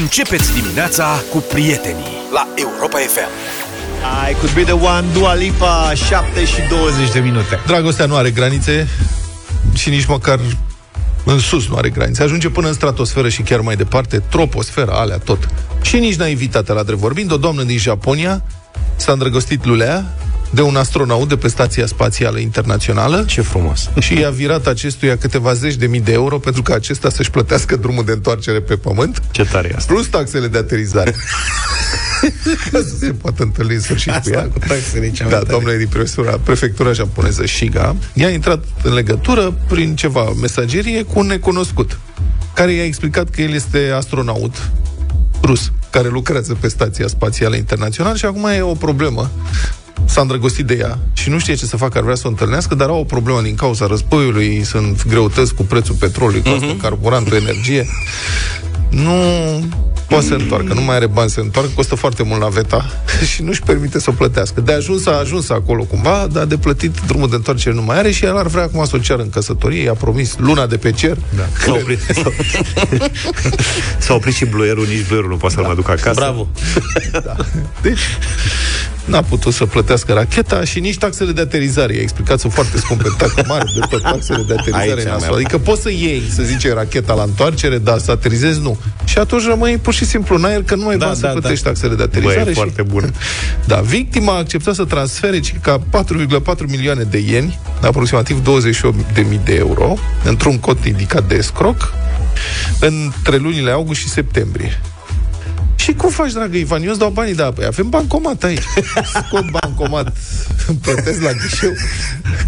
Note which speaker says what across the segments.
Speaker 1: Începeți dimineața cu prietenii la Europa FM.
Speaker 2: I could be the one, Dua Lipa, 7 și 20 de minute.
Speaker 3: Dragostea nu are granițe și nici măcar în sus nu are granițe. Ajunge până în stratosferă și chiar mai departe, troposfera, alea tot. Și nici naivitate la drept vorbind, o doamnă din Japonia s-a îndrăgostit lulea de un astronaut de pe Stația Spațială Internațională.
Speaker 2: Ce frumos.
Speaker 3: Și i-a virat acestuia câteva zeci de mii de euro pentru ca acesta să-și plătească drumul de întoarcere pe pământ.
Speaker 2: Ce tare e asta.
Speaker 3: Plus taxele de aterizare. ca să se poată întâlni în sfârșit cu ea.
Speaker 2: cu taxele cea mai
Speaker 3: Da,
Speaker 2: tare.
Speaker 3: doamna din prefectura, prefectura japoneză Shiga, i-a intrat în legătură prin ceva mesagerie cu un necunoscut, care i-a explicat că el este astronaut rus, care lucrează pe Stația Spațială Internațională și acum e o problemă. S-a îndrăgostit de ea și nu știe ce să facă, ar vrea să o întâlnească, dar au o problemă din cauza războiului, sunt greutăți cu prețul petrolului, costă uh-huh. carburantul, energie. Nu poate să întoarcă, nu mai are bani să întoarcă, costă foarte mult naveta și nu-și permite să o plătească. De ajuns a ajuns acolo cumva, dar de plătit drumul de întoarcere nu mai are și el ar vrea acum să o ceară în căsătorie, i-a promis luna de pe cer.
Speaker 2: Da. S-a oprit, s-a, s-a oprit și bluierul, nici bluierul nu poate să-l mai ducă acasă.
Speaker 4: Bravo.
Speaker 3: Da. Deci, n-a putut să plătească racheta și nici taxele de aterizare. I-a explicat, sunt foarte scumpe, taxe mari de tot taxele de aterizare
Speaker 2: Aici
Speaker 3: în
Speaker 2: am
Speaker 3: astfel. Adică poți să iei, să zice, racheta la întoarcere, dar să aterizezi, nu. Și atunci rămâi pur și simplu în aer că nu ai
Speaker 2: Da,
Speaker 3: bani
Speaker 2: da,
Speaker 3: să plătești
Speaker 2: da.
Speaker 3: taxele de
Speaker 2: Bă,
Speaker 3: aterizare.
Speaker 2: e
Speaker 3: și...
Speaker 2: foarte bună.
Speaker 3: Da, victima a acceptat să transfere ca 4,4 milioane de ieni, aproximativ 28.000 de euro, într-un cod indicat de escroc, între lunile august și septembrie. Și cum faci, dragă Ivan? Eu îți dau banii, da, păi avem bancomat aici. Scot bancomat, îmi plătesc la ghișeu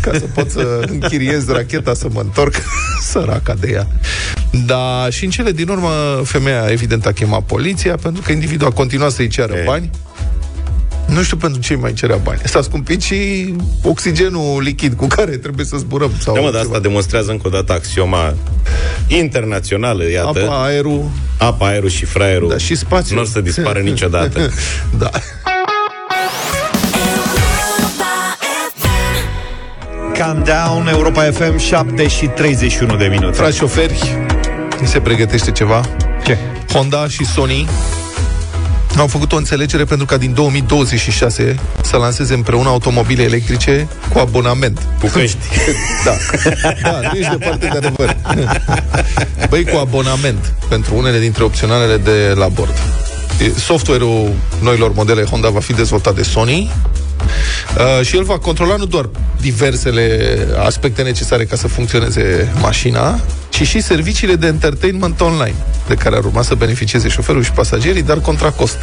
Speaker 3: ca să pot să închiriez racheta să mă întorc săraca de ea. Da, și în cele din urmă, femeia evident a chemat poliția pentru că individul a continuat să-i ceară
Speaker 2: E.
Speaker 3: bani. Nu știu pentru ce îi mai cerea bani. S-a scumpit și oxigenul lichid cu care trebuie să zburăm. Sau
Speaker 4: Da, mă, dar
Speaker 3: ceva.
Speaker 4: asta demonstrează încă o dată axioma internațională, iată.
Speaker 3: Apa, aerul,
Speaker 4: Apa, aerul și fraierul
Speaker 3: da, și spațiul.
Speaker 4: nu o să dispară niciodată.
Speaker 3: da.
Speaker 2: Calm down, Europa FM, 7 și 31 de minute.
Speaker 3: Frați șoferi, mi se pregătește ceva.
Speaker 2: Ce?
Speaker 3: Honda și Sony au făcut o înțelegere pentru ca din 2026 să lanseze împreună automobile electrice cu abonament.
Speaker 4: Cu căști.
Speaker 3: Da, da, nu ești departe de adevăr. Băi, cu abonament pentru unele dintre opționalele de la bord. E, Software-ul noilor modele Honda va fi dezvoltat de Sony uh, și el va controla nu doar diversele aspecte necesare ca să funcționeze mașina, ci și serviciile de entertainment online, de care ar urma să beneficieze șoferul și pasagerii, dar contra cost.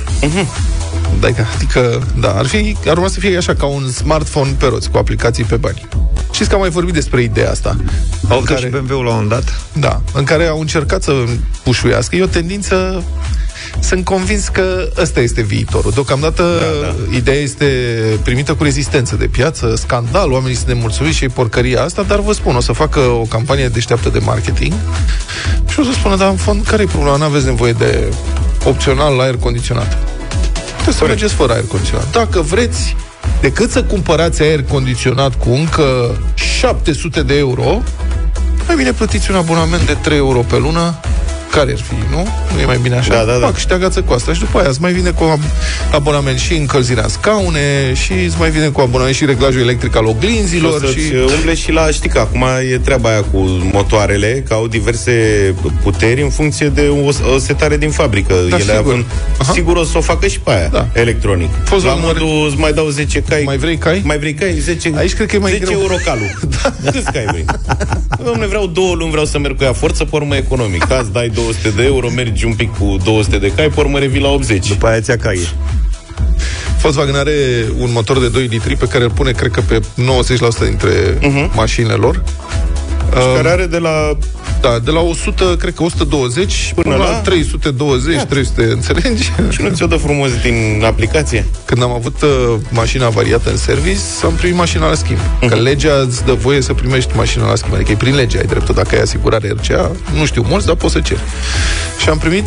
Speaker 3: Adică, adică, da, ar, fi, ar urma să fie așa ca un smartphone pe roți, cu aplicații pe bani. Știți că am mai vorbit despre ideea asta.
Speaker 2: Au
Speaker 3: în
Speaker 2: care... și BMW-ul la un dat?
Speaker 3: da, în care au încercat să pușuiască. E o tendință sunt convins că ăsta este viitorul. Deocamdată da, da. ideea este primită cu rezistență de piață, scandal, oamenii sunt nemulțumiți și e porcăria asta, dar vă spun, o să facă o campanie deșteaptă de marketing și o să spună, dar în fond, care e problema? Nu aveți nevoie de opțional la aer condiționat. Puteți să mergeți fără aer condiționat. Dacă vreți, decât să cumpărați aer condiționat cu încă 700 de euro, mai bine plătiți un abonament de 3 euro pe lună care ar fi, nu? Nu e mai bine așa?
Speaker 4: Da, da, da.
Speaker 3: Fac și te agață cu asta și după aia îți mai vine cu ab- abonament și încălzirea în scaune și îți mai vine cu abonament și reglajul electric al
Speaker 4: Și o
Speaker 3: oglinzilor
Speaker 4: să-ți
Speaker 3: și...
Speaker 4: umble și la, știi că acum e treaba aia cu motoarele, că au diverse puteri în funcție de o, o setare din fabrică.
Speaker 3: Da,
Speaker 4: Ele
Speaker 3: sigur.
Speaker 4: având,
Speaker 3: Aha.
Speaker 4: sigur o să o facă și pe aia,
Speaker 3: Da.
Speaker 4: electronic.
Speaker 3: Fost
Speaker 4: la
Speaker 3: la număr-
Speaker 4: modul, îți mai dau 10 cai.
Speaker 3: Mai vrei cai?
Speaker 4: Mai vrei cai? 10,
Speaker 3: Aici cred că e mai
Speaker 4: 10
Speaker 3: greu.
Speaker 4: euro calul. da. Câți cai vrei? Dom'le, vreau două luni, vreau să merg cu ea forță, pe urmă economic. Azi dai 200 de euro, mergi un pic cu 200 de cai, pe urmă revii la 80.
Speaker 2: După aia ți-a caie.
Speaker 3: Volkswagen are un motor de 2 litri pe care îl pune, cred că, pe 90% dintre uh-huh. mașinile lor.
Speaker 4: Și care are de la
Speaker 3: Da, de la 100, cred că 120 până,
Speaker 4: Până
Speaker 3: la
Speaker 4: la
Speaker 3: 320, 300, înțelegi?
Speaker 4: Și nu ți-o dă frumos din aplicație?
Speaker 3: Când am avut uh, mașina variată în service, am primit mașina la schimb. Uh-huh. Că legea îți dă voie să primești mașina la schimb. Adică e prin lege, ai dreptul. Dacă ai asigurare RCA, nu știu mulți, dar poți să ceri. Și am primit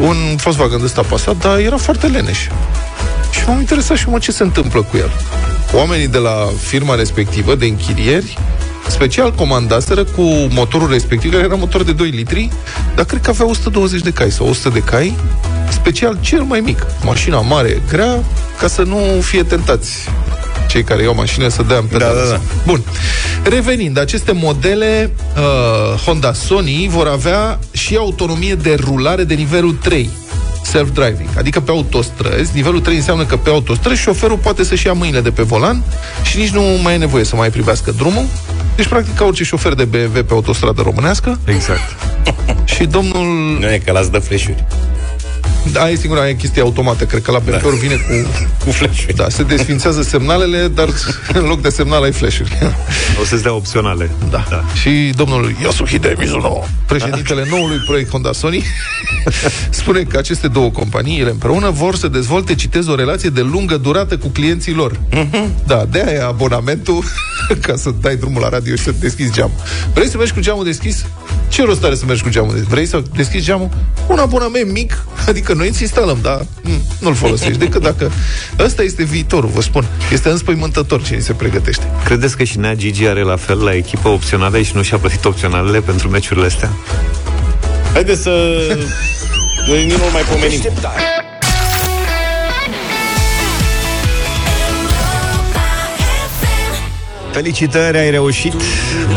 Speaker 3: un Volkswagen de ăsta pasat, dar era foarte leneș. Și m-am interesat și mă ce se întâmplă cu el. Oamenii de la firma respectivă, de închirieri, special comandaseră cu motorul respectiv, care era motor de 2 litri, dar cred că avea 120 de cai sau 100 de cai special cel mai mic. Mașina mare, grea, ca să nu fie tentați cei care iau mașină să dea în pedală.
Speaker 4: Da, da, da.
Speaker 3: Bun. Revenind, aceste modele uh, Honda Sony vor avea și autonomie de rulare de nivelul 3 self-driving, adică pe autostrăzi. Nivelul 3 înseamnă că pe autostrăzi șoferul poate să-și ia mâinile de pe volan și nici nu mai e nevoie să mai privească drumul. Deci, practic, ca orice șofer de BMW pe autostradă românească.
Speaker 2: Exact.
Speaker 3: Și domnul...
Speaker 4: Nu e că las dă fleșuri.
Speaker 3: Da, e singura e chestie automată. Cred că la BMW da. vine cu...
Speaker 4: Cu fleșuri.
Speaker 3: Da, se desfințează semnalele, dar în loc de semnal ai flash-uri.
Speaker 2: O să-ți dea opționale.
Speaker 3: Da. da. Și domnul Yosuhide Mizuno, președintele noului proiect Honda Sony, spune că aceste două companii, ele împreună, vor să dezvolte, citez, o relație de lungă durată cu clienții lor. Da, de aia e abonamentul ca să dai drumul la radio și să deschizi geamul. Vrei să mergi cu geamul deschis? Ce rost are să mergi cu geamul deschis? Vrei să deschizi geamul? Un abonament mic, adică noi îți instalăm, dar mm, nu-l folosești, decât dacă... Ăsta este viitorul, vă spun. Este înspăimântător ce ni se pregătește.
Speaker 2: Credeți că și Nea Gigi are la fel la echipă opționale și nu și-a plătit opționalele pentru meciurile astea?
Speaker 4: Haideți să... Noi nu mai pomenim.
Speaker 1: Deșteptare.
Speaker 2: Felicitări, ai reușit,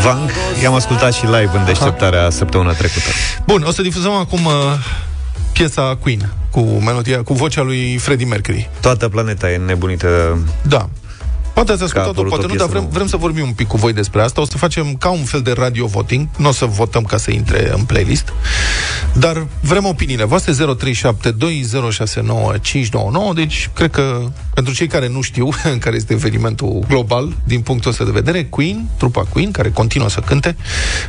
Speaker 2: Vang. I-am ascultat și live în deșteptarea săptămâna trecută.
Speaker 3: Bun, o să difuzăm acum uh, piesa Queen cu melodia, cu vocea lui Freddie Mercury.
Speaker 2: Toată planeta e nebunită.
Speaker 3: Da. Poate ați
Speaker 2: a
Speaker 3: ascultat-o,
Speaker 2: apărut
Speaker 3: poate
Speaker 2: o
Speaker 3: nu, dar
Speaker 2: piesă
Speaker 3: vrem,
Speaker 2: nouă.
Speaker 3: vrem să vorbim un pic cu voi despre asta. O să facem ca un fel de radio voting. Nu o să votăm ca să intre în playlist. Dar vrem opiniile voastre 0372069599. Deci, cred că pentru cei care nu știu în care este evenimentul global, din punctul ăsta de vedere, Queen, trupa Queen, care continuă să cânte,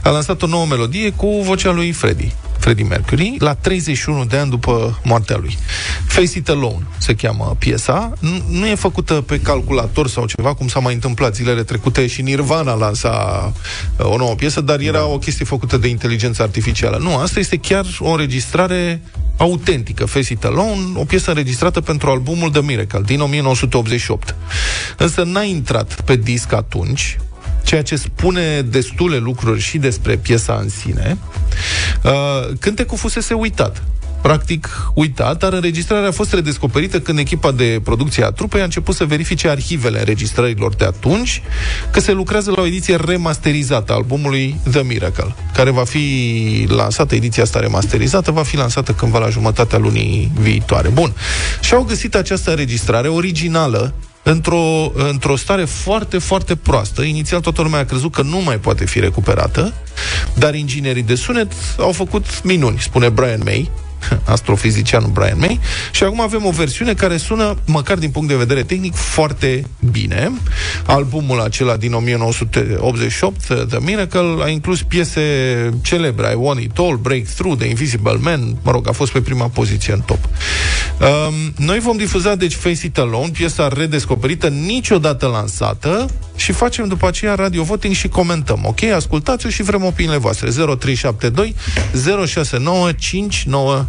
Speaker 3: a lansat o nouă melodie cu vocea lui Freddie. Freddie Mercury, la 31 de ani după moartea lui. Face It Alone se cheamă piesa. Nu, nu e făcută pe calculator sau ceva, cum s-a mai întâmplat zilele trecute și Nirvana lansa uh, o nouă piesă, dar era o chestie făcută de inteligență artificială. Nu, asta este chiar o înregistrare autentică, Face It Alone, o piesă înregistrată pentru albumul The Miracle din 1988. Însă n-a intrat pe disc atunci, ceea ce spune destule lucruri și despre piesa în sine. Uh, cântecul fusese uitat. Practic uitat, dar înregistrarea a fost redescoperită când echipa de producție a trupei a început să verifice arhivele înregistrărilor de atunci, că se lucrează la o ediție remasterizată a albumului The Miracle, care va fi lansată, ediția asta remasterizată, va fi lansată cândva la jumătatea lunii viitoare. Bun. Și au găsit această înregistrare originală într-o, într-o stare foarte, foarte proastă. Inițial toată lumea a crezut că nu mai poate fi recuperată, dar inginerii de sunet au făcut minuni, spune Brian May, astrofizicianul Brian May, și acum avem o versiune care sună, măcar din punct de vedere tehnic, foarte bine. Albumul acela din 1988, The Miracle, a inclus piese celebre, I Want It All, Breakthrough, The Invisible Man, mă rog, a fost pe prima poziție în top. Um, noi vom difuza, deci, Face It Alone, piesa redescoperită, niciodată lansată, și facem după aceea radio voting și comentăm, ok? Ascultați-o și vrem opiniile voastre. 0372 069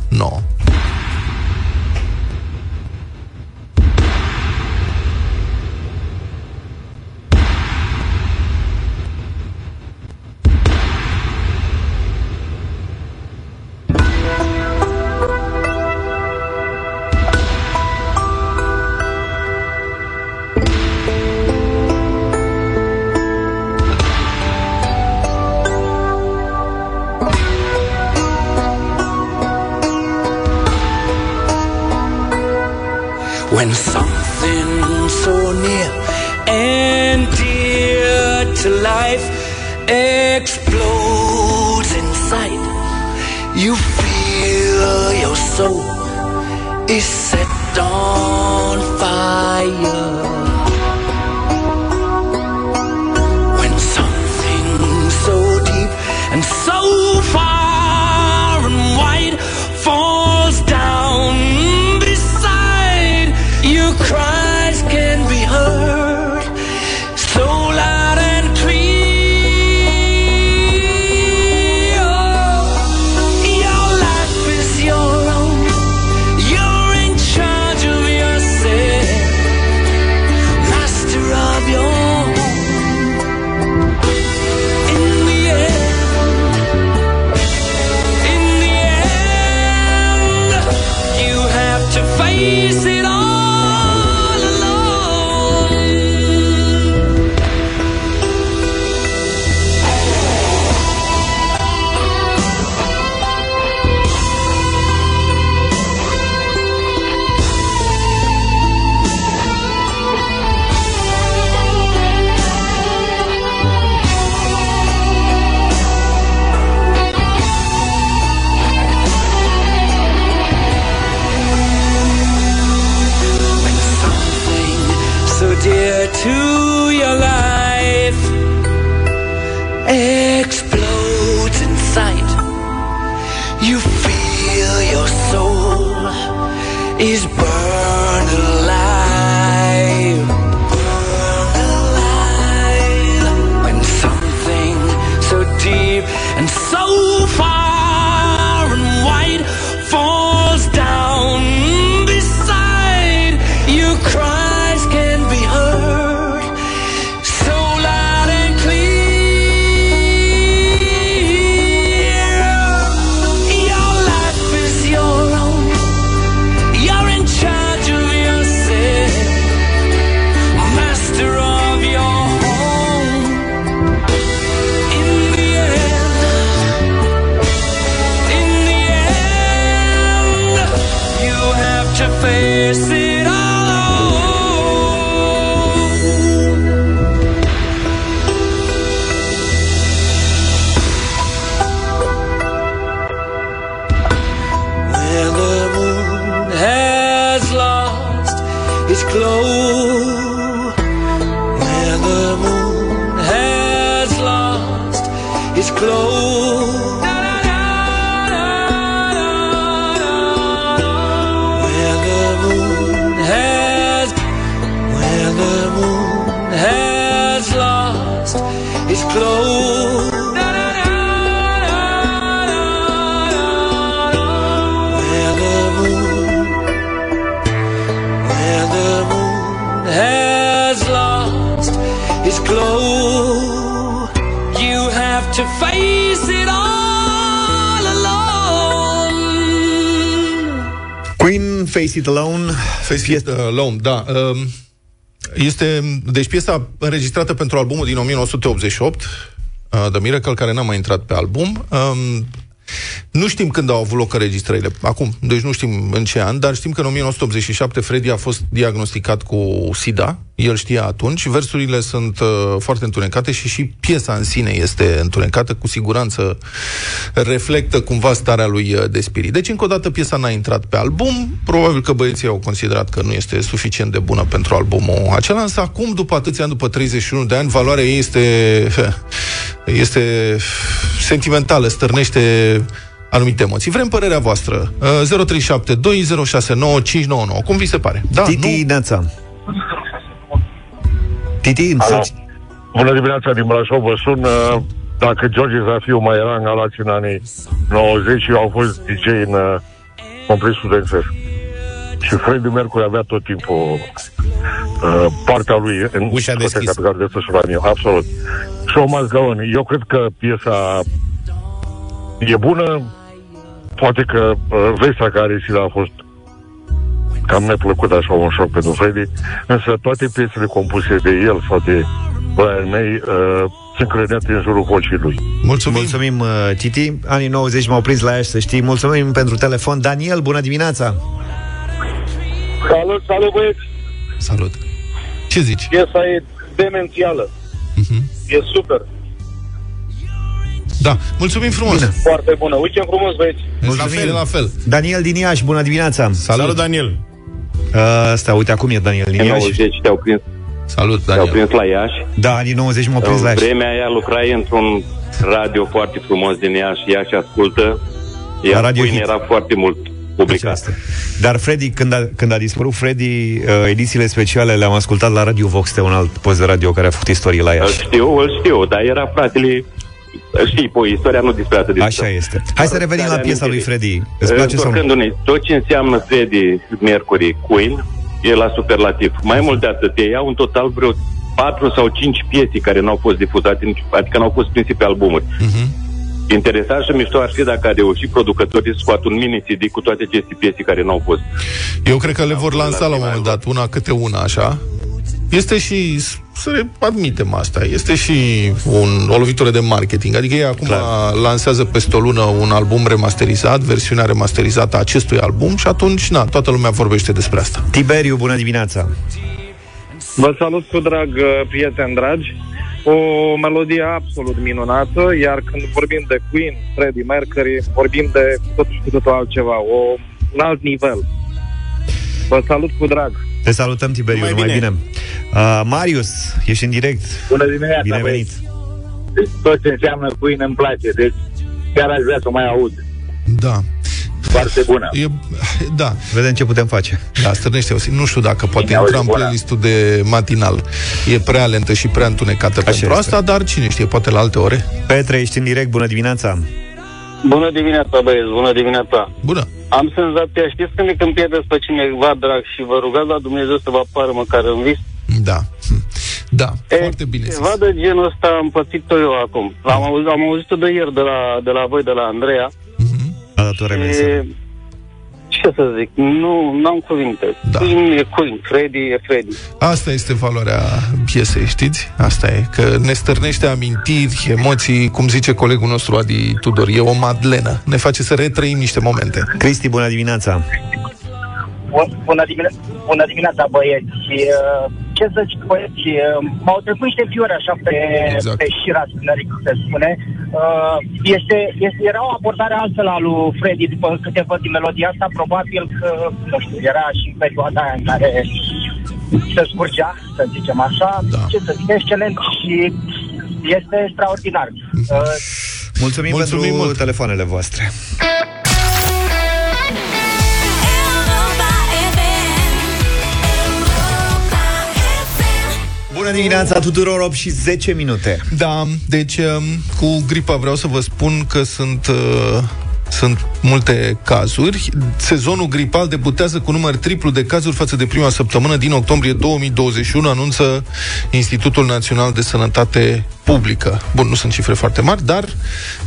Speaker 2: Queen, Face It Alone.
Speaker 3: Face It Alone, da. Um, Este, deci piesa înregistrată pentru albumul din 1988, uh, The Miracle, care n-a mai intrat pe album. Um, nu știm când au avut loc înregistrările, acum, deci nu știm în ce an, dar știm că în 1987 Freddy a fost diagnosticat cu SIDA, el știa atunci, versurile sunt uh, foarte întunecate și și piesa în sine este întunecată, cu siguranță reflectă cumva starea lui uh, de spirit. Deci, încă o dată, piesa n-a intrat pe album, probabil că băieții au considerat că nu este suficient de bună pentru albumul acela, însă acum, după atâția ani, după 31 de ani, valoarea ei este, este sentimentală, stârnește anumite emoții. Vrem părerea voastră. Uh, 0372069599. Cum vi se pare? Da,
Speaker 2: Titi
Speaker 3: nu?
Speaker 2: Neața. Titi, înțelegi?
Speaker 5: Bună dimineața din Brașov, vă sun uh, dacă George Zafiu mai era în Galați în anii 90 eu au fost DJ în uh, complex studențesc. Și Freddie Mercury avea tot timpul uh, partea lui în
Speaker 4: Ușa
Speaker 5: discoteca
Speaker 4: deschisă.
Speaker 5: pe care desfășuram eu, absolut. Show must go on. Eu cred că piesa e bună, poate că uh, vestea care si a fost cam neplăcut așa un șoc pentru Freddy, însă toate piesele compuse de el sau de Brian May uh, sunt credete în jurul vocii lui.
Speaker 3: Mulțumim.
Speaker 2: Mulțumim, uh, Titi. Anii 90 m-au prins la ea, să știi. Mulțumim pentru telefon. Daniel, bună dimineața!
Speaker 6: Salut, salut băieți!
Speaker 3: Salut. Ce zici?
Speaker 6: Piesa e demențială. E super.
Speaker 3: Da, mulțumim frumos.
Speaker 2: Bine.
Speaker 6: Foarte bună. Weekend frumos, băieți!
Speaker 3: Mulțumim, la fel.
Speaker 2: Daniel din Iași, bună dimineața!
Speaker 3: Salut.
Speaker 4: Salut, Daniel!
Speaker 2: Uh, Asta, uite, acum e Daniel din
Speaker 7: În
Speaker 2: Iași.
Speaker 7: 90 te-au prins,
Speaker 3: Salut,
Speaker 7: te-au
Speaker 3: Daniel.
Speaker 7: prins la Iași.
Speaker 2: Da, anii 90 m-au prins la
Speaker 7: În
Speaker 2: Iași.
Speaker 7: vremea aia lucrai într-un radio foarte frumos din Iași, Iași ascultă.
Speaker 2: La
Speaker 7: Iar
Speaker 2: Radio
Speaker 7: Queen
Speaker 2: Hit.
Speaker 7: era foarte mult
Speaker 2: Așa
Speaker 7: publicat.
Speaker 2: este. Dar Freddy, când a, când a dispărut Freddy, uh, edițiile speciale le-am ascultat la Radio Vox, de un alt post de radio care a făcut istorie la
Speaker 7: Îl
Speaker 2: Iași.
Speaker 7: știu, îl știu, dar era fratele... Știi, păi, istoria nu despre atât de
Speaker 2: Așa este. Hai să revenim la piesa lui Freddy. Îți place sau nu?
Speaker 7: Întorcându-ne, tot ce înseamnă Freddie Mercury Queen e la superlativ. Mai mult de atât, ei au în total vreo 4 sau 5 piese care nu au fost difuzate, nici- adică nu au fost prinse pe albumuri.
Speaker 2: Mhm.
Speaker 7: Interesant și mișto ar fi dacă a reușit producătorii să scoată un mini CD cu toate aceste piese care nu au fost.
Speaker 3: Eu cred că le vor lansa la un moment dat, una câte una, așa. Este și, să le admitem asta, este și un, o lovitură de marketing. Adică ei acum
Speaker 2: Clar.
Speaker 3: lansează peste o lună un album remasterizat, versiunea remasterizată a acestui album și atunci, na, toată lumea vorbește despre asta.
Speaker 2: Tiberiu, bună dimineața!
Speaker 6: Vă salut cu drag, uh, prieteni dragi. O melodie absolut minunată, iar când vorbim de Queen, Freddie Mercury, vorbim de totul și cu totul altceva, o, un alt nivel. Vă salut cu drag.
Speaker 2: Te salutăm, Tiberiu,
Speaker 4: Numai
Speaker 2: numai bine.
Speaker 4: bine.
Speaker 2: Uh, Marius, ești în direct.
Speaker 8: Bună dimineața,
Speaker 2: Bine venit.
Speaker 8: băieți. Tot ce înseamnă Queen îmi place, deci chiar aș vrea să o mai aud.
Speaker 3: Da.
Speaker 8: Foarte bună.
Speaker 3: E, da,
Speaker 2: Vedem ce putem face.
Speaker 3: da, stârnește o Nu știu dacă poate
Speaker 8: Bine,
Speaker 3: intra
Speaker 8: auzi,
Speaker 3: în
Speaker 8: bună.
Speaker 3: playlistul de matinal. E prea lentă și prea întunecată pentru
Speaker 2: este.
Speaker 3: asta, dar cine știe, poate la alte ore.
Speaker 2: Petre, ești în direct. Bună dimineața.
Speaker 9: Bună dimineața, băieți, bună dimineața.
Speaker 3: Bună.
Speaker 9: Am senzația, știți când, când pierdeți pe cineva drag și vă rugați la Dumnezeu să vă apară măcar în vis?
Speaker 3: Da. Hm. Da,
Speaker 9: E,
Speaker 3: foarte bine zis.
Speaker 9: Ceva de genul ăsta am pățit-o eu acum. Am auzit, am auzit-o de ieri de la, de la voi, de la Andreea.
Speaker 2: A dat o remesă.
Speaker 9: E, ce să zic, nu am cuvinte.
Speaker 3: Da.
Speaker 9: Queen e Queen, Freddy e Freddy.
Speaker 3: Asta este valoarea piesei, știți? Asta e, că ne stârnește amintiri, emoții, cum zice colegul nostru Adi Tudor, e o madlenă. Ne face să retrăim niște momente.
Speaker 2: Cristi, bună dimineața.
Speaker 10: Bun- Bună, dimine- bună dimineața, băieți. Și, uh, Ce să zic, băieți, uh, m-au trecut niște fiori așa pe,
Speaker 3: Exact.
Speaker 10: pe șira spinării, cum se spune. Uh, Este, este, era o abordare altfel a lui Freddy după câte văd din melodia asta, probabil că, nu știu, era și în perioada aia în care se scurgea, să zicem așa.
Speaker 3: Da.
Speaker 10: Ce să zic, excelent și este extraordinar. Uh,
Speaker 2: Mulțumim,
Speaker 3: Mulțumim
Speaker 2: pentru
Speaker 3: mult.
Speaker 2: telefoanele voastre. Bună dimineața tuturor, 8 și 10 minute.
Speaker 3: Da, deci um, cu gripa vreau să vă spun că sunt uh, sunt multe cazuri. Sezonul gripal debutează cu număr triplu de cazuri față de prima săptămână din octombrie 2021, anunță Institutul Național de Sănătate Publică. Bun, nu sunt cifre foarte mari, dar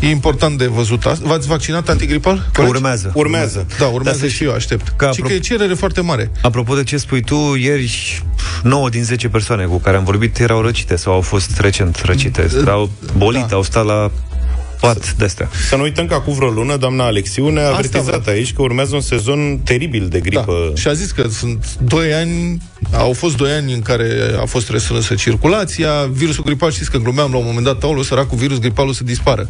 Speaker 3: e important de văzut asta. V-ați vaccinat antigripal? colegi?
Speaker 2: Urmează.
Speaker 4: Urmează.
Speaker 3: Da, urmează
Speaker 2: Da, să
Speaker 3: și eu, aștept.
Speaker 2: că
Speaker 3: și
Speaker 2: apro-
Speaker 3: că e cerere foarte mare.
Speaker 2: Apropo de ce spui tu, ieri 9 din 10 persoane cu care am vorbit erau răcite sau au fost recent răcite. Au bolit,
Speaker 3: Da.
Speaker 2: au stat la pat de-astea.
Speaker 4: Să nu uităm că acum vreo lună, doamna Alexiu ne-a
Speaker 3: Asta
Speaker 4: avertizat
Speaker 3: vreau.
Speaker 4: aici că urmează un sezon teribil de gripă.
Speaker 3: Da. Și a zis că sunt doi ani, au fost doi ani în care a fost restrânsă circulația, virusul gripal, știți că glumeam la un moment dat, aolo, săracul virus gripalul să dispară.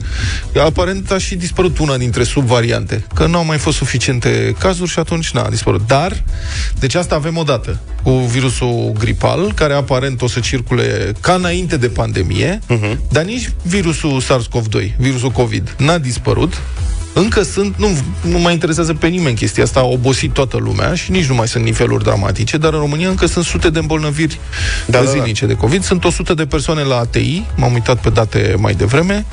Speaker 3: Aparent a și dispărut una dintre subvariante, că nu au mai fost suficiente cazuri și atunci n-a dispărut. Dar, deci asta avem o dată cu virusul gripal, care aparent o să circule ca înainte de pandemie, uh-huh. dar nici virusul SARS-CoV-2, virusul COVID, n-a dispărut, încă sunt, nu, nu mai interesează pe nimeni chestia asta, a obosit toată lumea și nici nu mai sunt niveluri dramatice, dar în România încă sunt sute de îmbolnăviri
Speaker 4: Da,
Speaker 3: da,
Speaker 4: da, da.
Speaker 3: zilnice de COVID. Sunt 100 de persoane la ATI, m-am uitat pe date mai devreme,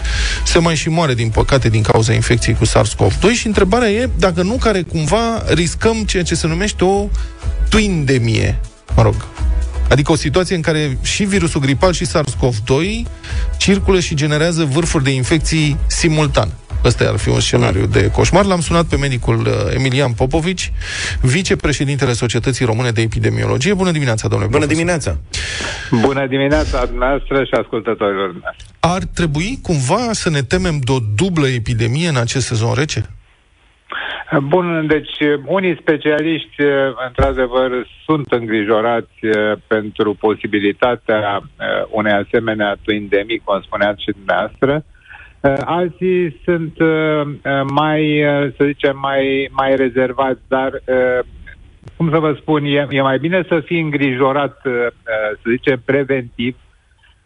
Speaker 3: se mai și moare, din păcate, din cauza infecției cu SARS-CoV-2 și întrebarea e dacă nu care cumva riscăm ceea ce se numește o twindemie, mă rog, Adică o situație în care și virusul gripal și SARS-CoV-2 circulă și generează vârfuri de infecții simultan. Ăsta ar fi un scenariu de coșmar. L-am sunat pe medicul uh, Emilian Popovici, vicepreședintele Societății Române de Epidemiologie. Bună dimineața, domnule
Speaker 4: Bună
Speaker 3: profesor.
Speaker 4: dimineața!
Speaker 8: Bună dimineața dumneavoastră și ascultătorilor dumneavoastră.
Speaker 3: Ar trebui cumva să ne temem de o dublă epidemie în acest sezon rece?
Speaker 8: Bun, deci unii specialiști, eh, într-adevăr, sunt îngrijorați eh, pentru posibilitatea eh, unei asemenea twindemii, cum spuneați și dumneavoastră. Eh, Alții sunt eh, eh, mai, eh, să zicem, mai, mai rezervați, dar, eh, cum să vă spun, e, e mai bine să fii îngrijorat, eh, eh, să zicem, preventiv,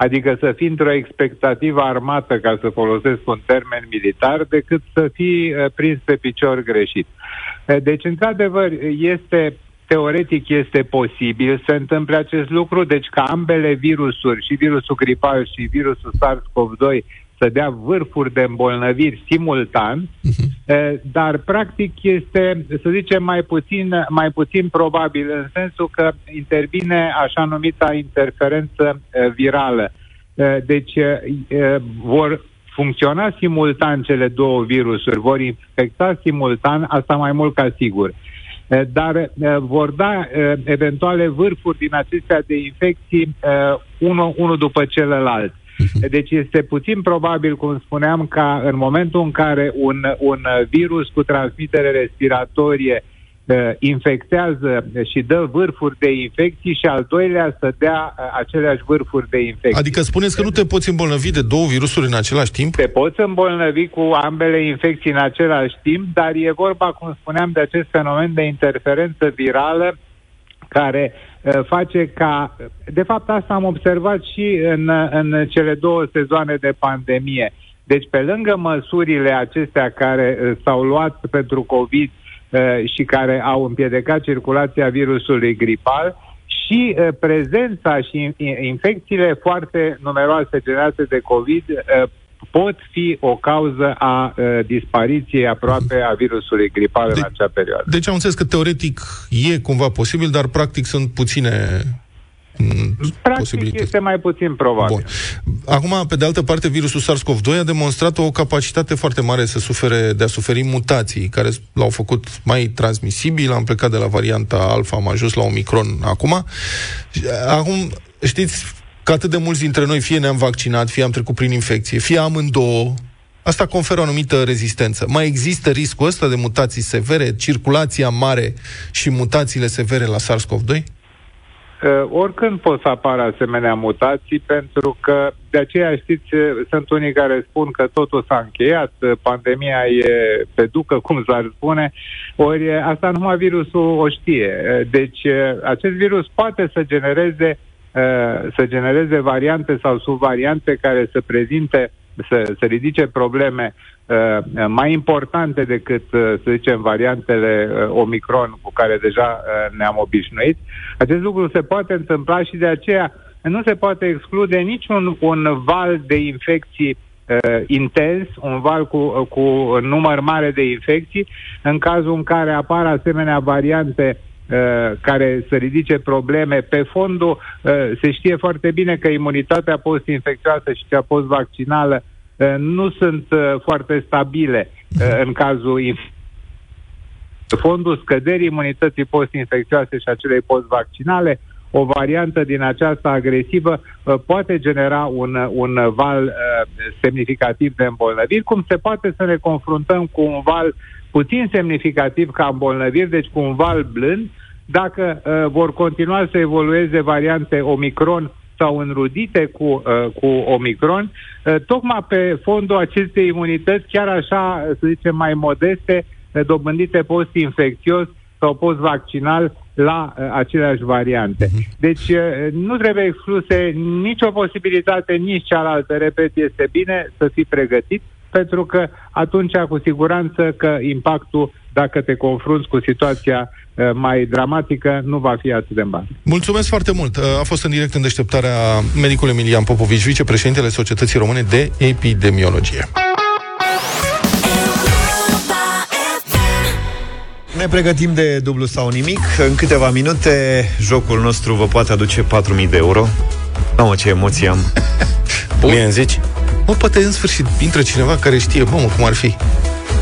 Speaker 8: Adică să fii într-o expectativă armată, ca să folosesc un termen militar, decât să fii uh, prins pe picior greșit. Uh, Deci, într-adevăr, este teoretic este posibil să întâmple acest lucru, deci ca ambele virusuri, și virusul gripal și virusul SARS-CoV-2, să dea vârfuri de îmbolnăviri simultan, eh, dar practic este, să zicem, mai puțin, mai puțin probabil în sensul că intervine așa numita interferență eh, virală. Eh, Deci eh, eh, vor funcționa simultan cele două virusuri, vor infecta simultan, asta mai mult ca sigur. Eh, Dar eh, vor da eh, eventuale vârfuri din acestea de infecții eh, unul, unul după celălalt. Deci este puțin probabil, cum spuneam, ca în momentul în care un, un virus cu transmitere respiratorie uh, infectează și dă vârfuri de infecții și al doilea să dea uh, aceleași vârfuri de infecții.
Speaker 3: Adică spuneți că nu te poți îmbolnăvi de două virusuri în același timp?
Speaker 8: Te poți îmbolnăvi cu ambele infecții în același timp, dar e vorba, cum spuneam, de acest fenomen de interferență virală care uh, face ca... De fapt, asta am observat și în, în cele două sezoane de pandemie. Deci, pe lângă măsurile acestea care uh, s-au luat pentru COVID uh, și care au împiedicat circulația virusului gripal, și uh, prezența și in- in- infecțiile foarte numeroase generate de COVID uh, pot fi o cauză a uh, dispariției aproape a virusului gripal în acea perioadă.
Speaker 3: Deci am înțeles că teoretic e cumva posibil, dar practic sunt puține mm,
Speaker 8: Practic
Speaker 3: posibilități.
Speaker 8: este mai puțin probabil.
Speaker 3: Bun. Acum, pe de altă parte, virusul SARS-CoV-2 a demonstrat o capacitate foarte mare să sufere, de a suferi mutații, care l-au făcut mai transmisibil. Am plecat de la varianta alfa, am ajuns la Omicron acum. Acum, știți că atât de mulți dintre noi fie ne-am vaccinat, fie am trecut prin infecție, fie amândouă, Asta conferă o anumită rezistență. Mai există riscul ăsta de mutații severe, circulația mare și mutațiile severe la SARS-CoV-2?
Speaker 8: Uh, oricând pot să apară asemenea mutații, pentru că de aceea, știți, uh, sunt unii care spun că totul s-a încheiat, uh, pandemia e pe ducă, cum s-ar spune, ori uh, asta numai virusul o știe. Uh, Deci, uh, acest virus poate să genereze uh, să genereze variante sau subvariante care să prezinte, să, să ridice probleme uh, mai importante decât, uh, să zicem, variantele uh, Omicron cu care deja uh, ne-am obișnuit. Acest lucru se poate întâmpla și de aceea nu se poate exclude niciun un val de infecții uh, intens, un val cu, uh, cu un număr mare de infecții, în cazul în care apar asemenea variante uh, care să ridice probleme. Pe fondul uh, se știe foarte bine că imunitatea post-infecțioasă și cea post-vaccinală uh, nu sunt uh, foarte stabile uh, în cazul inf- fondul scăderii imunității post-infecțioase și a celei post-vaccinale, o variantă din aceasta agresivă uh, poate genera un, un val uh, semnificativ de îmbolnăviri, cum se poate să ne confruntăm cu un val puțin semnificativ ca îmbolnăviri, deci cu un val blând, dacă uh, vor continua să evolueze variante Omicron sau înrudite cu, uh, cu Omicron, uh, tocmai pe fondul acestei imunități, chiar așa, să zicem, mai modeste, uh, dobândite post-infecțios sau post-vaccinal la uh, aceleași variante. Deci uh, nu trebuie excluse nicio posibilitate, nici cealaltă. Repet, este bine să fii pregătit, pentru că atunci, cu siguranță, că impactul, dacă te confrunți cu situația uh, mai dramatică, nu va fi atât de mare.
Speaker 3: Mulțumesc foarte mult. A fost în direct în deșteptarea medicul Emilian Popovici, vicepreședintele Societății Române de Epidemiologie.
Speaker 2: Ne pregătim de dublu sau nimic. În câteva minute, jocul nostru vă poate aduce 4.000 de euro. Mamă, ce emoții am.
Speaker 4: Mie îmi zici?
Speaker 3: Mă, poate în sfârșit intră cineva care știe, mamă, cum ar fi.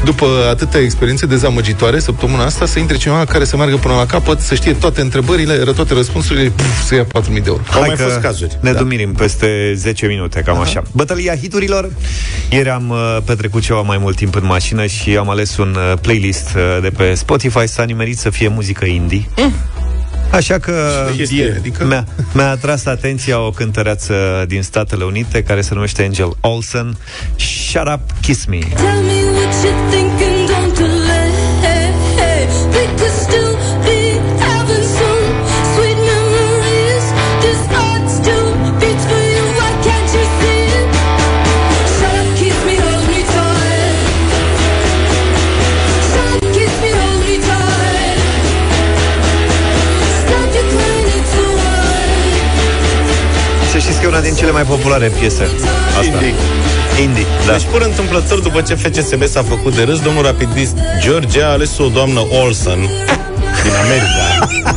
Speaker 3: După atâtea experiențe dezamăgitoare săptămâna asta, să intre cineva care să meargă până la capăt, să știe toate întrebările, toate răspunsurile, puf, să ia 4.000 de euro.
Speaker 4: Au mai fost cazuri.
Speaker 2: Ne
Speaker 3: Da.
Speaker 2: dumirim peste 10 minute, cam așa. Bătălia hiturilor. Ieri am uh, petrecut ceva mai mult timp în mașină și am ales un uh, playlist uh, de pe Spotify. S-a nimerit să fie muzică indie. Așa că
Speaker 3: Este, adică?
Speaker 2: mi-a, mi-a atras atenția o cântăreață din Statele Unite care se numește Angel Olsen. Shut up, kiss me.
Speaker 11: Tell me what you think and don't
Speaker 2: cele mai populare piese. Asta.
Speaker 4: Indie.
Speaker 2: Indie, da.
Speaker 4: Deci, pur întâmplător, după ce FCSB s-a făcut de râs, domnul rapidist George a ales o doamnă Olsen din America.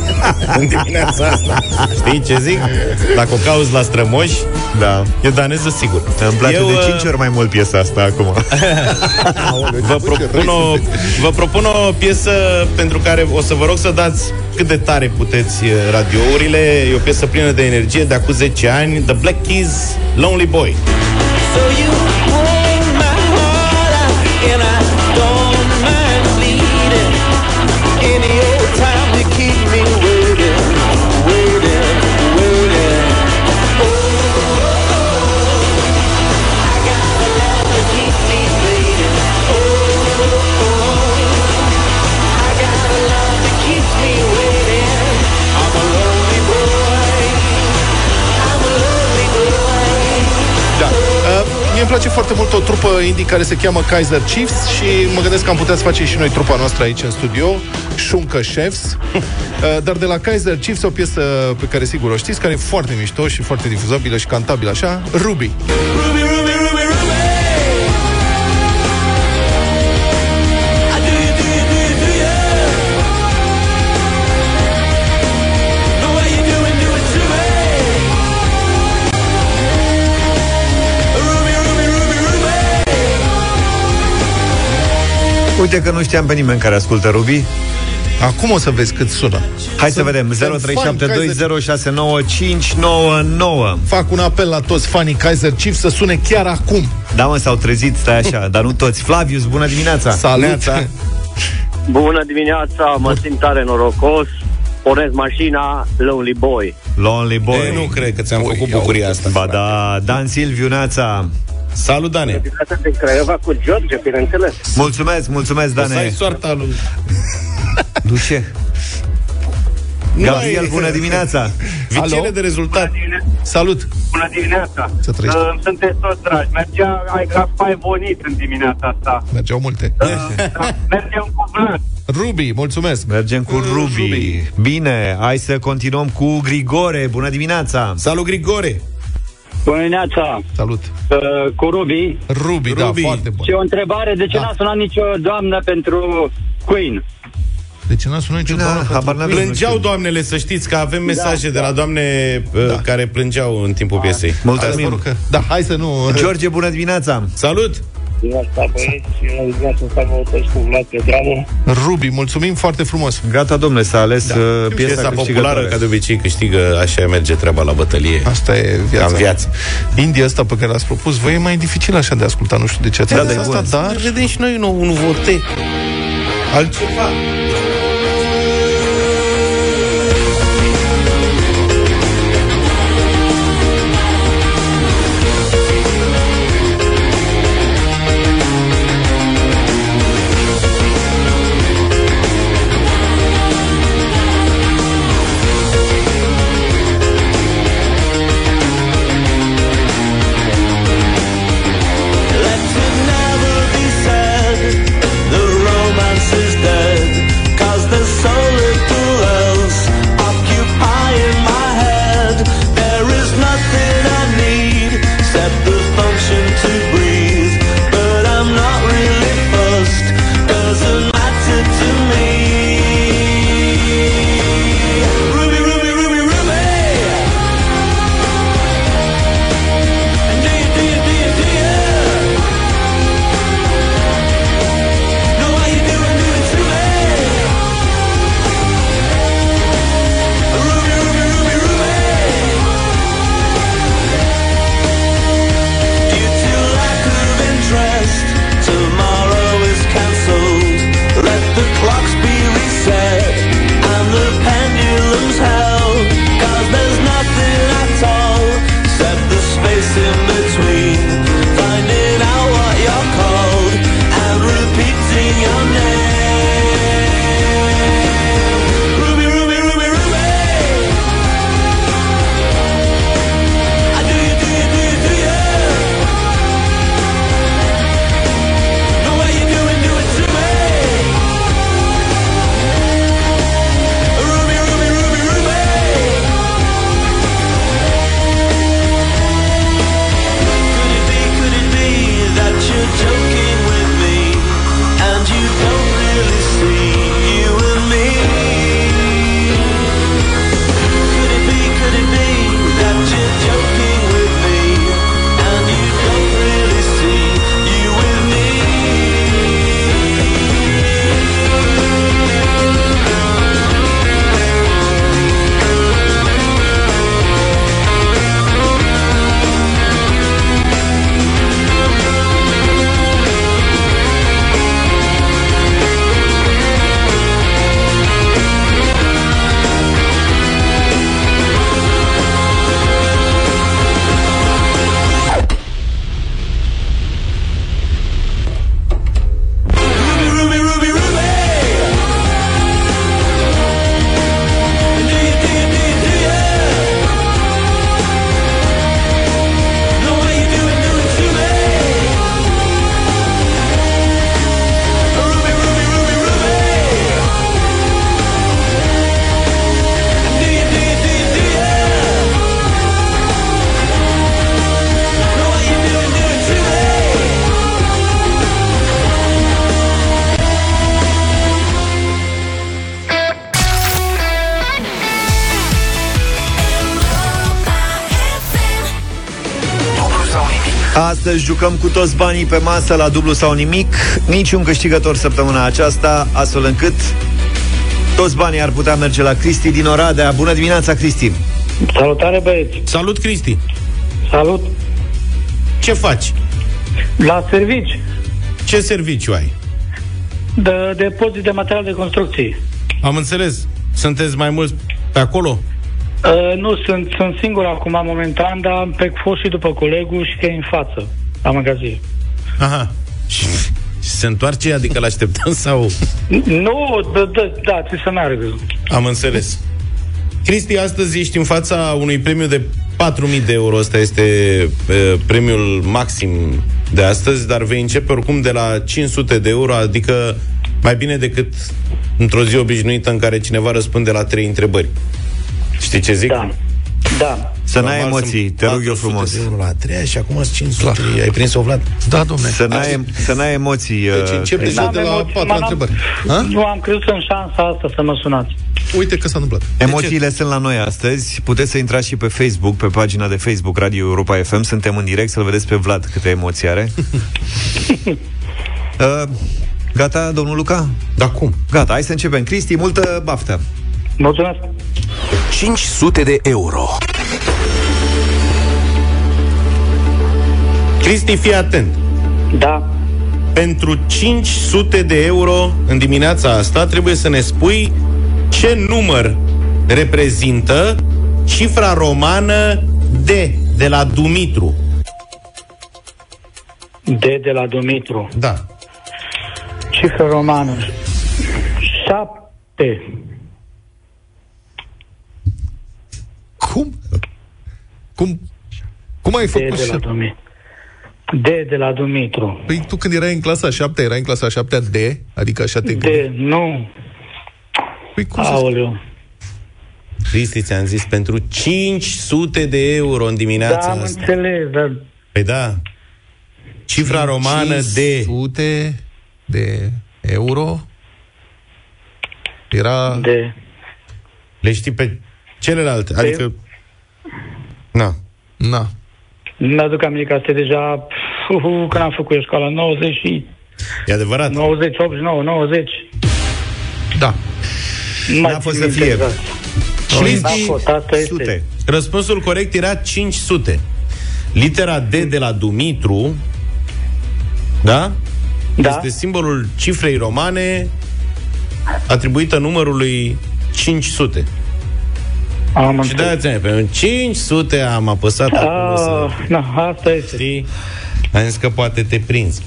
Speaker 4: în dimineața asta. Știi ce zic? Dacă o cauzi la strămoși,
Speaker 2: da.
Speaker 4: e daneză sigur.
Speaker 2: Îmi place
Speaker 4: Eu,
Speaker 2: de
Speaker 4: uh,
Speaker 2: 5 ori mai mult piesa asta acum.
Speaker 4: Vă propun, o, vă propun o piesă pentru care o să vă rog să dați cât de tare puteți eh, radiourile. E o piesă plină de energie de acum 10 ani. The Black Keys, Lonely Boy.
Speaker 11: So you
Speaker 3: place foarte mult o trupă indie care se cheamă Kaiser Chiefs și mă gândesc că am putea să facem și noi trupa noastră aici în studio, Șuncă Chefs. Uh, Dar de la Kaiser Chiefs o piesă pe care sigur o știți, care e foarte mișto și foarte difuzabilă și cantabilă așa, Ruby.
Speaker 2: Uite că nu știam pe nimeni care ascultă Ruby.
Speaker 3: Acum o să vezi cât sună.
Speaker 2: Hai să vedem.
Speaker 3: sunt fani Kaiser
Speaker 2: 0372069599.
Speaker 3: Fac un apel la toți fanii Kaiser Chiefs să sune chiar acum.
Speaker 2: Da, mă, s-au trezit, stai așa, dar nu toți. Flavius, bună dimineața!
Speaker 3: Salut!
Speaker 12: Bună dimineața, mă simt tare norocos. Pornesc mașina, Lonely Boy.
Speaker 2: Lonely Boy.
Speaker 4: E, nu cred că ți-am făcut bucuria asta.
Speaker 2: Ba da, Dan Silviu, neața.
Speaker 4: Salut, Dane!
Speaker 12: Dimineața din Craiova cu George, bineînțeles.
Speaker 2: Mulțumesc, mulțumesc,
Speaker 4: O să ai
Speaker 2: Dane.
Speaker 4: soarta lui...
Speaker 2: Duce. Gabriel,
Speaker 4: mai-
Speaker 2: bună dimineața!
Speaker 4: Viciere de rezultat.
Speaker 3: Salut!
Speaker 6: Bună dimineața!
Speaker 3: Să trăiești.
Speaker 6: Uh, sunteți toți dragi. Mergea, ai mai bonit în dimineața asta.
Speaker 3: Mergeau multe.
Speaker 6: Uh, da, mergem cu Vlad.
Speaker 3: Ruby, mulțumesc!
Speaker 2: Mergem cu Ruby.
Speaker 3: Ruby.
Speaker 2: Bine, hai să continuăm cu Grigore. Bună dimineața!
Speaker 4: Salut, Grigore!
Speaker 9: Bună dimineața,
Speaker 3: Salut!
Speaker 9: uh, cu Ruby.
Speaker 3: Ruby, da,
Speaker 4: Ruby.
Speaker 3: foarte bun.
Speaker 9: Și o întrebare, de ce
Speaker 3: Da.
Speaker 9: n-a sunat nicio doamnă pentru Queen?
Speaker 3: De ce n-a sunat nicio
Speaker 2: Da,
Speaker 3: doamnă pentru
Speaker 2: habar n-avem.
Speaker 3: Queen?
Speaker 4: Plângeau doamnele, să știți că avem mesaje de la doamne uh,
Speaker 3: Da.
Speaker 4: care plângeau în timpul piesei.
Speaker 2: Mulțumim!
Speaker 3: Adevărul că... Da, hai să nu...
Speaker 2: George, bună dimineața!
Speaker 4: Salut!
Speaker 12: Dimineața, băieți, dimineața asta vă votez cu Vlad Petreanu.
Speaker 3: Ruby, mulțumim foarte frumos.
Speaker 2: Gata, domnule, s-a ales da. piesa,
Speaker 4: Piesa populară,
Speaker 2: câștigătoare.
Speaker 4: ca de obicei, câștigă, așa merge treaba la bătălie.
Speaker 3: Asta e viața.
Speaker 4: Ca în viață.
Speaker 3: India asta pe care l-ați propus, vă e mai dificil așa de ascultat, nu știu de ce ați
Speaker 2: Da,
Speaker 3: ales
Speaker 2: da, e
Speaker 3: asta,
Speaker 2: bun.
Speaker 3: dar...
Speaker 4: vedem și noi un, un vote. Altceva.
Speaker 2: Jucăm cu toți banii pe masă la dublu sau nimic Niciun câștigător săptămâna aceasta Astfel încât toți banii ar putea merge la Cristi din Oradea Bună dimineața, Cristi
Speaker 13: Salutare, băieți!
Speaker 4: Salut, Cristi!
Speaker 13: Salut!
Speaker 4: Ce faci?
Speaker 13: La servici.
Speaker 4: Ce serviciu ai?
Speaker 13: De depozit de material de construcții.
Speaker 4: Am înțeles. Sunteți mai mulți pe acolo?
Speaker 13: Uh, nu, sunt, sunt singur acum momentan, dar am pe fost și după colegul și că e în față, la magazin.
Speaker 4: Aha. Și, și se întoarce? Adică l-așteptăm sau...
Speaker 13: Nu, da, da, da, trebuie să meargă.
Speaker 4: Am înțeles. Cristi, astăzi ești în fața unui premiu de 4.000 de euro. Ăsta este e, premiul maxim de astăzi, dar vei începe oricum de la 500 de euro, adică mai bine decât într-o zi obișnuită în care cineva răspunde la trei întrebări. Știi ce zic?
Speaker 13: Da. Da.
Speaker 2: Să n-ai
Speaker 4: Normal
Speaker 2: emoții,
Speaker 4: sunt
Speaker 2: te rog eu
Speaker 4: 400
Speaker 2: frumos
Speaker 4: de euro la a treia și acum sunt 500. Ai prins-o, Vlad?
Speaker 3: Da, domne.
Speaker 2: Să n-ai, să n-ai emoții
Speaker 3: Deci
Speaker 2: uh,
Speaker 3: încep
Speaker 2: Cristi.
Speaker 3: deja de la
Speaker 13: emoții,
Speaker 3: patra
Speaker 13: mă, n-am-
Speaker 3: întrebări. Ha?
Speaker 13: Nu am crezut în șansa asta să mă sunați.
Speaker 3: Uite că s-a întâmplat.
Speaker 2: Emoțiile sunt la noi astăzi Puteți să intrați și pe Facebook Pe pagina de Facebook Radio Europa FM Suntem în direct să-l vedeți pe Vlad câte emoții are uh, Gata, domnul Luca?
Speaker 4: Da, cum?
Speaker 2: Gata, hai să începem Cristi, multă baftă
Speaker 13: Mulțumesc.
Speaker 1: 500 de euro.
Speaker 4: Cristi, fii atent.
Speaker 13: Da.
Speaker 4: Pentru 500 de euro în dimineața asta trebuie să ne spui ce număr reprezintă cifra romană D de la Dumitru.
Speaker 13: D de la Dumitru.
Speaker 4: Da.
Speaker 13: Cifră romană. Șapte.
Speaker 3: Cum? Cum? Cum ai
Speaker 13: D
Speaker 3: făcut
Speaker 13: de la
Speaker 3: și...
Speaker 13: Dumitru. D de la Dumitru.
Speaker 3: Păi tu când erai în clasa 7, erai în clasa 7 D, adică așa te
Speaker 13: D,
Speaker 3: gândeai.
Speaker 13: nu.
Speaker 3: Păi cum să...
Speaker 13: Aoleu.
Speaker 4: Cristi, ți-am zis pentru 500 de euro în
Speaker 13: Da,
Speaker 4: dimineața
Speaker 13: am
Speaker 4: asta.
Speaker 13: înțeles, dar
Speaker 4: Păi da. Cifra romană D.
Speaker 3: 500 de euro era...
Speaker 13: D.
Speaker 4: Le știi pe celelalte. Adică... Na.
Speaker 3: Na.
Speaker 13: Mi-aduc aminte că asta e deja uh, când am făcut eu școala 90 și
Speaker 4: E adevărat.
Speaker 13: 90, 89, 90.
Speaker 3: Da.
Speaker 13: Nu mai
Speaker 2: N-a fost
Speaker 13: țin
Speaker 2: să
Speaker 13: minte
Speaker 2: fie.
Speaker 13: exact.
Speaker 4: Cristi,
Speaker 13: Da, fost, asta este.
Speaker 2: Sute
Speaker 4: Răspunsul corect era 500. Litera D de la Dumitru, da?
Speaker 13: Da.
Speaker 4: Este simbolul cifrei romane atribuită numărului 500.
Speaker 13: Am
Speaker 4: Și de-aia ți-am pe 500 am apăsat acolo să...
Speaker 13: Ah, na, asta este.
Speaker 4: Știi? Am zis că poate te prinzi.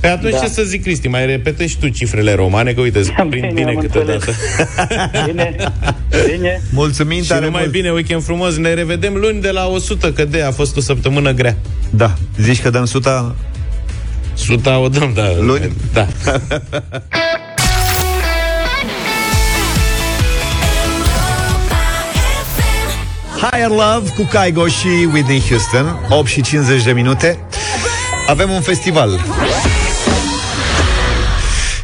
Speaker 4: Pe atunci
Speaker 13: Da.
Speaker 4: ce să zic, Cristi, mai repete și tu cifrele romane, că uite, îți
Speaker 13: Bine,
Speaker 4: prind bine
Speaker 13: am
Speaker 4: câteodată.
Speaker 13: Bine, bine.
Speaker 2: Mulțumim
Speaker 4: Și
Speaker 2: tare
Speaker 4: numai
Speaker 2: mult.
Speaker 4: bine, weekend frumos, ne revedem luni de la 100, că de a fost o săptămână grea.
Speaker 2: Da, zici că dăm suta
Speaker 4: Suta o dăm, da.
Speaker 2: Luni?
Speaker 4: Da.
Speaker 2: Higher Love cu Kaigo și Whitney Houston 8 și 50 de minute Avem un festival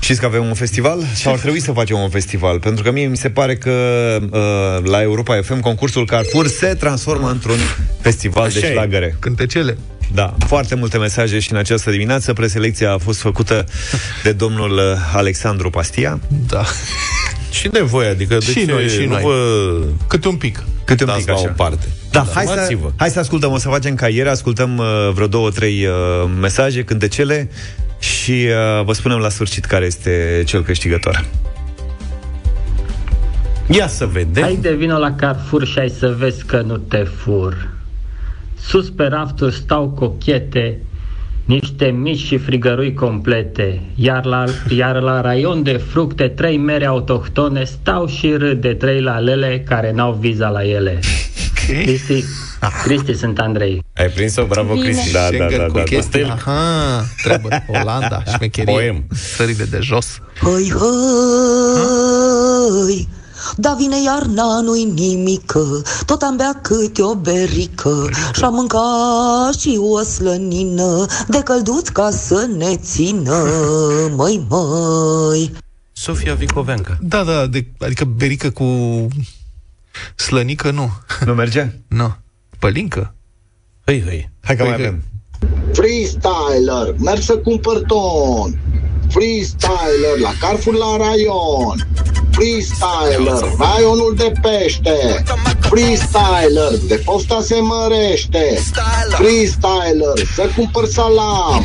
Speaker 2: Știți că avem un festival? Sau ar trebui să facem un festival? Pentru că mie mi se pare că uh, la Europa FM concursul Carrefour se transformă într-un festival
Speaker 4: Așa
Speaker 2: de
Speaker 4: e.
Speaker 2: șlagăre.
Speaker 3: Cântecele.
Speaker 2: Da, foarte multe mesaje și în această dimineață. Preselecția a fost făcută de domnul uh, Alexandru Pastia.
Speaker 3: Da.
Speaker 4: Și de voi, adică de
Speaker 3: Și
Speaker 4: ce
Speaker 3: noi, și
Speaker 4: nu
Speaker 3: noi.
Speaker 4: vă
Speaker 3: Câte un pic.
Speaker 2: Câte un
Speaker 4: dați
Speaker 2: pic
Speaker 4: la
Speaker 2: așa.
Speaker 4: o parte?
Speaker 2: Da, hai, să,
Speaker 4: Calmați-vă.
Speaker 2: hai să ascultăm, o să facem ca ieri, ascultăm uh, vreo două, trei uh, mesaje, cântecele și uh, vă spunem la sfârșit care este cel câștigător.
Speaker 4: Ia să vedem.
Speaker 14: Hai de vină la Carrefour și ai să vezi că nu te fur. Sus pe rafturi stau cochete, niște mici și frigărui complete, iar la, iar la raion de fructe trei mere autohtone stau și râd de trei lalele care n-au viza la ele. Cristi, Cristi sunt Andrei.
Speaker 4: Ai prins-o? Bravo,
Speaker 14: Bine.
Speaker 4: Cristi. Da, da,
Speaker 3: Schengen
Speaker 4: da,
Speaker 3: cu
Speaker 4: da, da.
Speaker 3: chestii. Aha, treabă. Olanda, șmecherie.
Speaker 4: Poem.
Speaker 3: Țările de jos.
Speaker 15: Hăi, hăi, da vine iarna, nu-i nimică, tot am bea câte o berică și-am mâncat și o slănină de călduț ca să ne țină, măi, măi.
Speaker 4: Sofia Vicoveanca.
Speaker 3: Da, da, de, adică berică cu slănică, nu.
Speaker 2: Nu merge?
Speaker 3: Nu. Pălincă.
Speaker 4: Hăi, hăi.
Speaker 2: Hai că
Speaker 3: Păi
Speaker 2: mai
Speaker 3: că-
Speaker 2: avem.
Speaker 16: Freestyler, merg să cumpăr ton. Freestyler, la Carrefour la raion. Freestyler, raionul de pește. Freestyler, de posta se mărește. Freestyler, să cumpăr salam.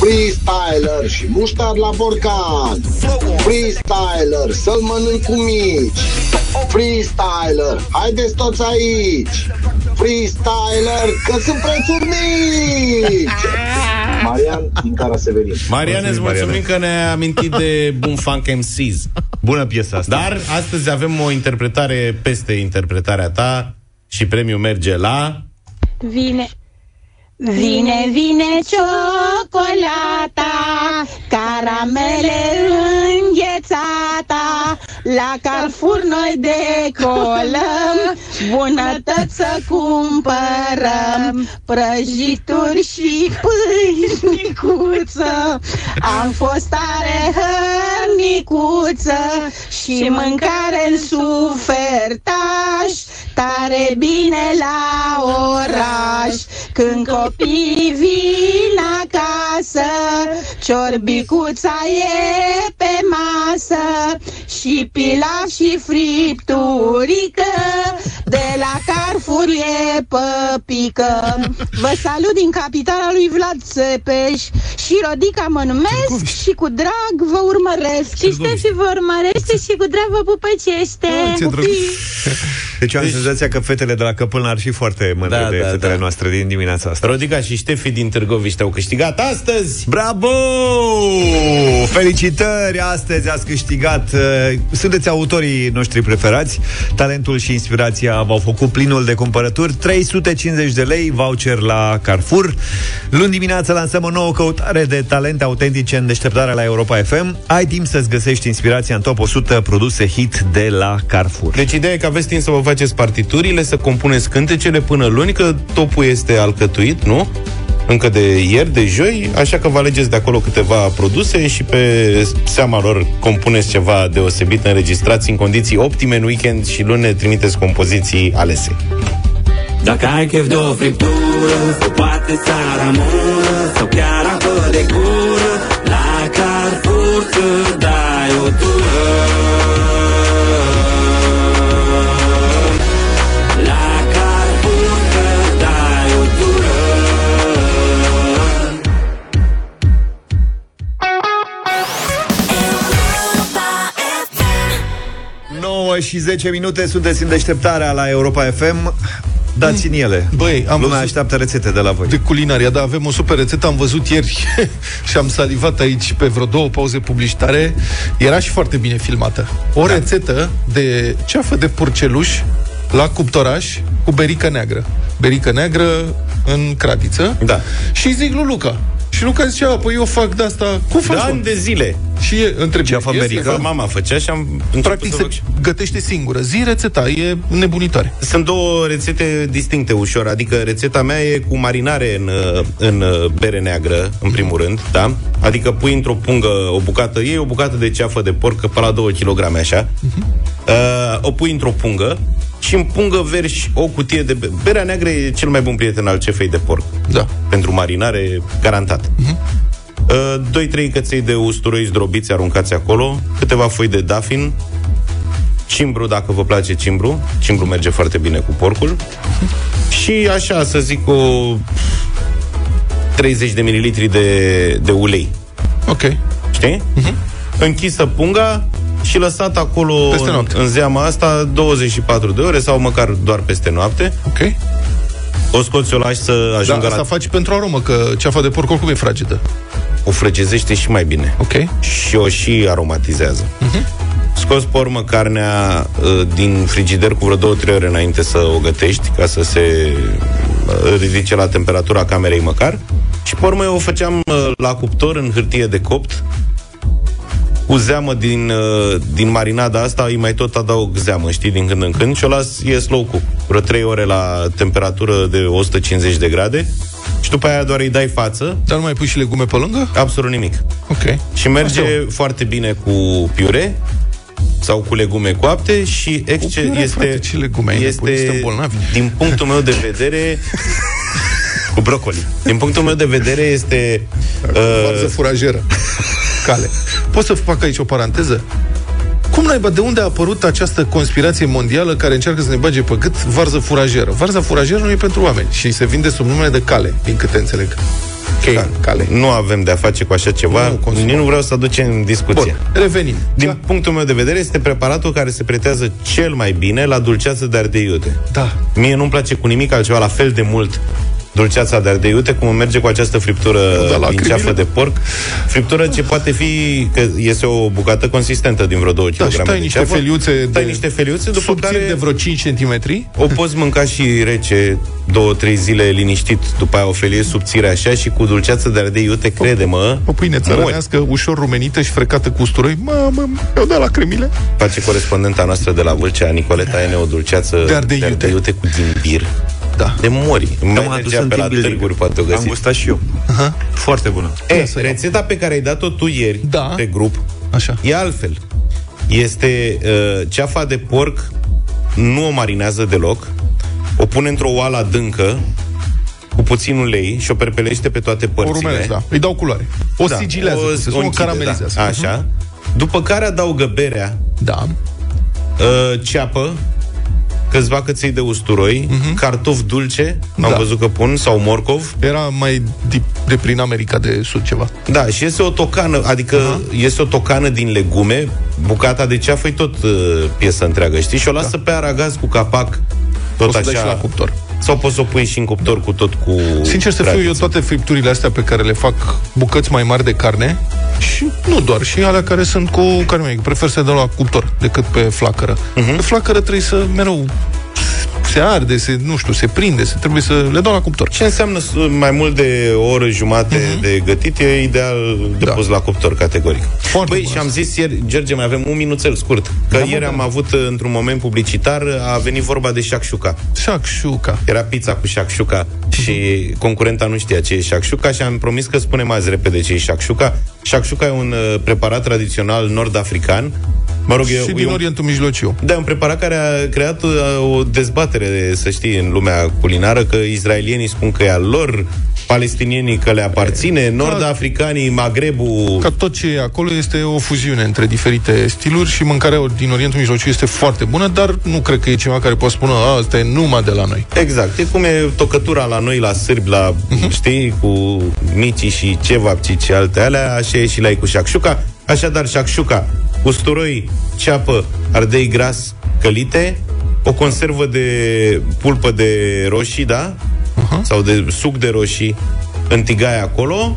Speaker 16: Freestyler și muștar la borcan. Freestyler, să-l mănânc cu mici. Freestyler, haideți toți aici. Freestyler, că sunt prețuri mici. Marian din Cara Severin.
Speaker 4: Marian, îți mulțumim că ne-ai amintit de Bun Funk MCs.
Speaker 2: Bună piesa asta.
Speaker 4: Dar astăzi avem o interpretare peste interpretarea ta și premiul merge la...
Speaker 17: Vine, vine, vine ciocolata, caramele înghețata, la Carrefour noi decolăm, bunătăți să cumpărăm, prăjituri și pâinicuță. Am fost tare hărnicuță și mâncare în sufertaș, tare bine la oraș. Când copiii vin acasă, ciorbicuța e pe masă și pilaf și fripturică, de la Carrefour e păpică. Vă salut din capitala lui Vlad Țepeș și Rodica mă numesc și cu drag vă urmăresc. Și Ștefi vă urmărește și cu drag vă pupăcește.
Speaker 2: ce drăguț. Deci eu am senzația că fetele de la Căpâlna ar fi foarte mândre
Speaker 4: Da,
Speaker 2: de
Speaker 4: da,
Speaker 2: fetele
Speaker 4: da.
Speaker 2: noastre din dimineața asta.
Speaker 4: Rodica și Ștefi din Târgoviște au câștigat astăzi.
Speaker 2: Bravo! Felicitări! Astăzi ați câștigat. uh, Sunteți autorii noștri preferați. Talentul și inspirația v-au făcut plinul de cumpărături. 350 de lei voucher la Carrefour. Luni dimineața lansăm o nouă căutare de talente autentice în deșteptarea la Europa FM. Ai timp să-ți găsești inspirația în top 100 produse hit de la Carrefour.
Speaker 4: Deci ideea e că aveți timp să vă faceți partiturile, să compuneți cântecele până luni, că topul este alcătuit, nu? Încă de ieri, de joi, așa că vă alegeți de acolo câteva produse și pe seama lor compuneți ceva deosebit, înregistrați în condiții optime în weekend și luni ne trimiteți compoziții alese.
Speaker 18: Dacă ai chef de o friptură Sau poate saramură Sau chiar apă de gură La Carrefour
Speaker 2: 9 și 10 minute sunteți în deșteptarea la Europa FM. Dați-mi ele.
Speaker 3: Băi, am
Speaker 2: Lumea
Speaker 3: văzut-
Speaker 2: așteaptă rețete de la voi.
Speaker 3: De culinaria, da, avem o super rețetă, am văzut ieri și am salivat aici pe vreo două pauze publicitare. Era și foarte bine filmată. O da. rețetă de ceafă de purceluș la cuptoraș cu berică neagră. Berică neagră în cratiță.
Speaker 4: Da.
Speaker 3: Și zic lui Luca. Și Luca zicea, păi eu fac de asta. Cum faci?
Speaker 4: De
Speaker 3: mă?"
Speaker 4: ani de zile.
Speaker 3: Și e, întreb,
Speaker 2: Ce a făcut
Speaker 3: "Este?"
Speaker 2: berică?
Speaker 4: Mama făcea și am
Speaker 3: Practic
Speaker 4: început să
Speaker 3: se
Speaker 4: fac și-
Speaker 3: gătește singură. Zi rețeta, e nebunitoare.
Speaker 4: Sunt două rețete distincte ușor, adică rețeta mea e cu marinare în, uh, în uh, bere neagră, în primul rând, da? Adică pui într-o pungă o bucată, iei o bucată de ceafă de porc, pe la 2 kg așa, uh, o pui într-o pungă și în pungă verși o cutie de... be- Berea neagră e cel mai bun prieten al cefei de porc.
Speaker 3: Da.
Speaker 4: Pentru marinare, garantat. Uh, 2-3 căței de usturoi zdrobiți aruncați acolo, câteva foi de dafin, cimbru, dacă vă place cimbru. Cimbru merge foarte bine cu porcul. Și așa, să zic, o 30 de mililitri de, de ulei.
Speaker 3: Ok.
Speaker 4: Știi? Uh-huh. Închisă punga și lăsat acolo
Speaker 3: Peste
Speaker 4: în,
Speaker 3: noapte.
Speaker 4: în zeama asta 24 de ore sau măcar doar peste noapte.
Speaker 3: Ok.
Speaker 4: O scoți, o lași să
Speaker 3: Da,
Speaker 4: ajungă
Speaker 3: asta
Speaker 4: la...
Speaker 3: faci pentru aromă, că ceafa de porc oricum e fragedă.
Speaker 4: O frăgezește și mai bine.
Speaker 3: Ok.
Speaker 4: Și o și aromatizează. Uh-huh. Scoți pe urmă carnea uh, din frigider cu vreo 2-3 ore înainte să o gătești, ca să se uh, ridice la temperatura camerei măcar. Și pe urmă eu o făceam uh, la cuptor în hârtie de copt, cu zeamă din, uh, din marinada asta, îi mai tot adaug zeamă, știi, din când în când și o las, e slow cook, vreo 3 ore la temperatură de 150 de grade și după aia doar îi dai față.
Speaker 3: Dar nu mai pui și legume pe lângă?
Speaker 4: Absolut nimic.
Speaker 3: Ok.
Speaker 4: Și merge
Speaker 3: Așa.
Speaker 4: foarte bine cu piure sau cu legume coapte și exce-
Speaker 3: piure,
Speaker 4: este,
Speaker 3: frate, ce legume ai nebunit?
Speaker 4: este
Speaker 3: Suntem bolnavi.
Speaker 4: din punctul meu de vedere
Speaker 2: Cu brocoli.
Speaker 4: Din punctul meu de vedere este...
Speaker 3: Varză furajeră. Cale. Pot să fac aici o paranteză? Cum naiba, de unde a apărut această conspirație mondială care încearcă să ne bage pe gât varză furajeră? Varza furajeră nu e pentru oameni și se vinde sub numele de cale, din câte înțeleg.
Speaker 4: Ok,
Speaker 3: cale.
Speaker 4: nu avem de-a face cu așa ceva, nu, nici nu vreau să aducem în discuție.
Speaker 3: Bun, revenim.
Speaker 4: Din da. punctul meu de vedere, este preparatul care se pretează cel mai bine la dulceață de ardei iute.
Speaker 3: Da.
Speaker 4: Mie nu-mi place cu nimic altceva la fel de mult dulceața de ardei iute, cum merge cu această friptură
Speaker 3: Da, la
Speaker 4: din
Speaker 3: crimine.
Speaker 4: ceafă de porc. Friptură ce poate fi, că este o bucată consistentă din vreo 2 kg
Speaker 3: Da, și tai
Speaker 4: de
Speaker 3: niște
Speaker 4: ceafă.
Speaker 3: feliuțe
Speaker 4: tai
Speaker 3: de
Speaker 4: niște feliuțe, după
Speaker 3: subțiri
Speaker 4: care
Speaker 3: de vreo 5 cm.
Speaker 4: o poți mânca și rece două, trei zile liniștit, după aia o felie subțire așa și cu dulceață de ardei iute, crede-mă,
Speaker 3: O pâine
Speaker 4: mori.
Speaker 3: țărănească, ușor rumenită și frecată cu usturoi. Mamă, mi-au dat lacrimile.
Speaker 4: Face corespondenta noastră de la Vâlcea, Nicoleta Ene, o dulceață
Speaker 3: De ardei iute.
Speaker 4: iute cu ghimbir.
Speaker 3: Da.
Speaker 4: De mori. Mai
Speaker 2: am adus
Speaker 4: mergea
Speaker 2: în
Speaker 4: pe la
Speaker 2: team building.
Speaker 4: târguri, poate o găsi.
Speaker 2: Am gustat și eu.
Speaker 3: Aha.
Speaker 2: Foarte bună.
Speaker 4: E, rețeta pe care ai dat-o tu ieri
Speaker 3: Da.
Speaker 4: pe grup
Speaker 3: Așa.
Speaker 4: e altfel. Este uh, ceafa de porc, nu o marinează deloc, o pune într-o oală adâncă, cu puțin ulei și o perpelește pe toate
Speaker 3: O
Speaker 4: părțile.
Speaker 3: rumenesc, da. Îi dau culoare. O
Speaker 4: Da,
Speaker 3: sigilează, o, se spune, o
Speaker 4: închide,
Speaker 3: caramelizează.
Speaker 4: Da. Așa. După care adaugă berea,
Speaker 3: Da.
Speaker 4: uh, ceapă, câțiva căței de usturoi, cartof dulce, am
Speaker 3: Mhm. Da.
Speaker 4: văzut că pun, sau morcov.
Speaker 3: Era mai de, de prin America de Sud ceva.
Speaker 4: Da, și este o tocană, adică uh-huh. este o tocană din legume, bucata de ceafă e tot uh, piesă întreagă, știi? Și o lasă da. pe aragaz cu capac, tot
Speaker 3: Poți să dai
Speaker 4: așa.
Speaker 3: și la cuptor.
Speaker 4: Sau poți să o pui și în cuptor cu tot cu...
Speaker 3: Sincer să fiu, eu
Speaker 4: tradiție.
Speaker 3: toate fripturile astea pe care le fac bucăți mai mari de carne și nu doar, și alea care sunt cu care mai prefer să le dau la cuptor decât pe flacără. Uh-huh. Pe flacără trebuie să mereu se arde, se, nu știu, se prinde, se trebuie să le dau la cuptor.
Speaker 4: Ce înseamnă s- mai mult de o oră jumate uh-huh. de gătit e ideal de
Speaker 3: Da.
Speaker 4: pus la cuptor, categoric.
Speaker 3: Foarte
Speaker 4: Băi,
Speaker 3: bun
Speaker 4: și am
Speaker 3: asta.
Speaker 4: zis ieri, George, mai avem un minuțel scurt, că
Speaker 3: Da, mă,
Speaker 4: ieri
Speaker 3: da.
Speaker 4: am avut uh, într-un moment publicitar, a venit vorba de shakshuka.
Speaker 3: Shakshuka.
Speaker 4: Era pizza cu shakshuka și concurenta nu știa ce e shakshuka și am promis că spunem azi repede ce e shakshuka. Shakshuka e un uh, preparat tradițional nord-african. Mă rog, e,
Speaker 3: și
Speaker 4: e
Speaker 3: din
Speaker 4: un,
Speaker 3: Orientul Mijlociu.
Speaker 4: da, e un preparat care a creat uh, o dezbatere, să știi, în lumea culinară, că izraelienii spun că e al lor, palestinienii că le aparține, nord-africanii, Magrebul...
Speaker 3: Ca tot ce e acolo este o fuziune între diferite stiluri și mâncarea din Orientul Mijlociu este foarte bună, dar nu cred că e ceva care poate spune, a, asta e numai de la noi.
Speaker 4: Exact, e cum e tocătura la noi, la sârbi, la,
Speaker 3: Mhm.
Speaker 4: știi, cu micii și cevapci și alte alea, așa e și la ei cu șacșuca. Așadar, șacșuca, usturoi, ceapă, ardei gras călite, o conservă de pulpă de roșii, da? Sau de suc de roșii în tigaie acolo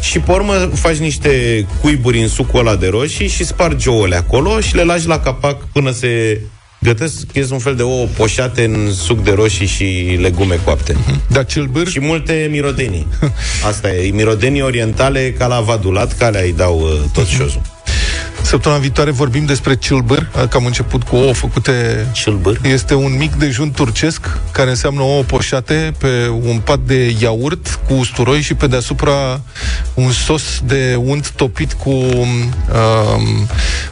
Speaker 4: și pe urmă faci niște cuiburi în sucul ăla de roșii și spargi ouăle acolo și le lași la capac până se gătesc, este un fel de ouă poșate în suc de roșii și legume coapte.
Speaker 3: Dar celbâr...
Speaker 4: Și multe mirodenii. Asta e, mirodenii orientale ca la vadulat, care îi dau uh, tot șozul.
Speaker 3: Săptămâna viitoare vorbim despre cilbăr, că am început cu ouă făcute...
Speaker 4: Cilbăr?
Speaker 3: Este un mic dejun turcesc, care înseamnă ouă poșate pe un pat de iaurt cu usturoi și pe deasupra un sos de unt topit cu... Um,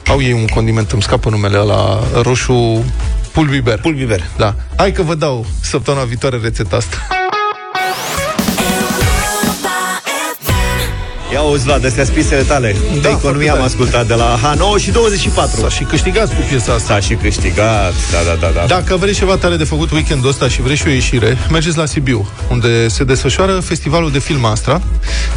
Speaker 3: au ei un condiment, îmi scapă numele la roșu pulbiber.
Speaker 4: Pulbiber.
Speaker 3: Da. Hai că vă dau săptămâna viitoare rețeta asta.
Speaker 2: Ia auzi, Vlad, astea spisele tale. Da, de economie am ascultat de la H9 și 24.
Speaker 3: S-a și câștigat cu piesa asta.
Speaker 2: S-a și câștigat, da, da, da. da.
Speaker 3: Dacă vreți ceva tare de făcut weekendul ăsta și vreți și o ieșire, mergeți la Sibiu, unde se desfășoară festivalul de film Astra.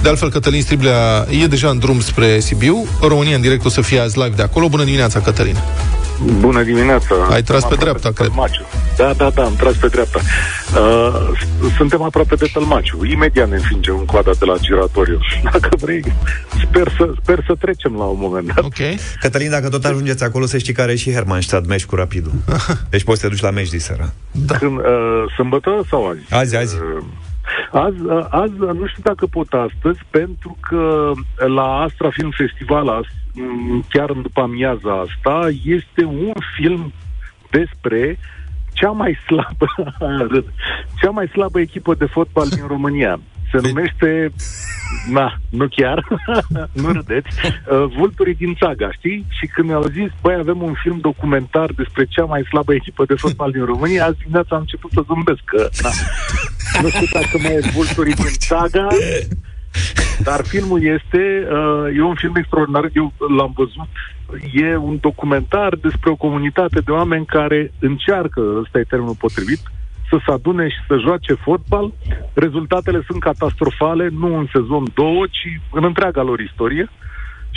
Speaker 3: De altfel, Cătălin Striblea e deja în drum spre Sibiu. România în direct o să fie azi live de acolo. Bună dimineața, Cătălin!
Speaker 19: Bună dimineața!
Speaker 3: Ai tras pe
Speaker 19: Suntem
Speaker 3: dreapta,
Speaker 19: aproape de
Speaker 3: cred.
Speaker 19: Tălmaciu. Da, da, da, am tras pe dreapta. Uh, s- suntem aproape de Tălmaciu. Imediat ne înfingem în coada de la giratoriu. Dacă vrei, sper să, sper să trecem la un moment dat.
Speaker 3: Ok.
Speaker 2: Cătălin, dacă tot ajungeți acolo, să știi care e și Hermannstadt, meci cu rapidul. Deci poți să te duci la meci diseară.
Speaker 19: Da. Când, uh, sâmbătă sau azi?
Speaker 2: Azi, azi.
Speaker 19: Uh, Azi, uh, azi, uh, nu știu dacă pot astăzi, pentru că la Astra Film Festival, azi, m, chiar în după amiaza asta, este un film despre cea mai slabă, cea mai slabă echipă de fotbal din România. Se numește, na, nu chiar, nu râdeți, uh, Vulturii din Țaga, știi? Și când mi-au zis, băi, avem un film documentar despre cea mai slabă echipă de fotbal din România, azi dimineața am început să zâmbesc, că, na, Nu știu dacă mai e vulturii din saga, dar filmul este, uh, e un film extraordinar, eu l-am văzut, e un documentar despre o comunitate de oameni care încearcă, ăsta e termenul potrivit, să se adune și să joace fotbal. Rezultatele sunt catastrofale, nu în sezon 2, ci în întreaga lor istorie.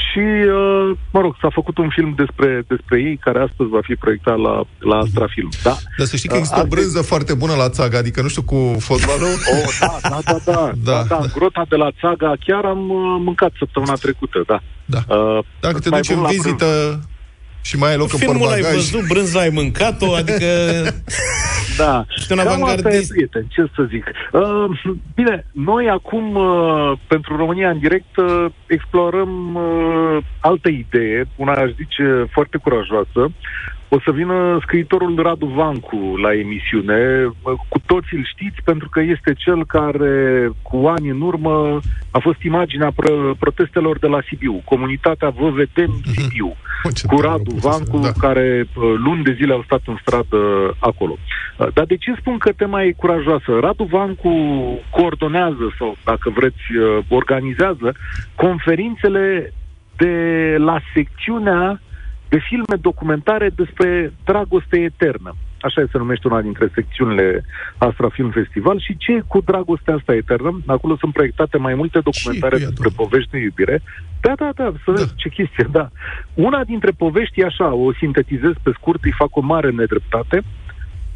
Speaker 19: Și, uh, mă rog, s-a făcut un film despre, despre ei, care astăzi va fi proiectat la, la Astra Film. Da?
Speaker 3: Dar să știi că există
Speaker 19: Uh,
Speaker 3: o brânză foarte bună la țaga, adică nu știu cu fotbalul.
Speaker 19: Oh, da, da, da, da, da, da. Grota de la Țaga chiar am uh, mâncat săptămâna trecută, da.
Speaker 3: Da.
Speaker 19: Uh,
Speaker 3: Dacă te
Speaker 19: mai
Speaker 3: duci
Speaker 19: bun
Speaker 3: în
Speaker 19: la
Speaker 3: vizită și mai ai loc în
Speaker 4: Filmul l-ai
Speaker 3: portbagaj.
Speaker 4: văzut, brânza ai mâncat-o, adică...
Speaker 19: Da.
Speaker 4: Ești un
Speaker 19: Cam asta e,
Speaker 4: avangardist.
Speaker 19: prieten, ce să zic. Uh, bine, noi acum, uh, pentru România în direct, uh, explorăm uh, altă idee, una aș zice foarte curajoasă. O să vină scriitorul Radu Vancu la emisiune. Uh, Cu toții îl știți pentru că este cel care, cu ani în urmă, a fost imaginea pro- protestelor de la Sibiu. Comunitatea Vă Vedem Sibiu. Cu Radu Vancu, da. care uh, luni de zile au stat în stradă acolo. Uh, Dar de ce spun că tema e curajoasă? Radu Vancu coordonează sau, dacă vreți, uh, organizează conferințele de la secțiunea de filme documentare despre dragoste eternă. Așa se numește una dintre secțiunile Astra Film Festival și ce e cu dragostea asta eternă? Acolo sunt proiectate mai multe documentare despre povești de iubire. Da, da, da, să vezi ce chestie, da. Una dintre povești e așa, o sintetizez pe scurt, îi fac o mare nedreptate.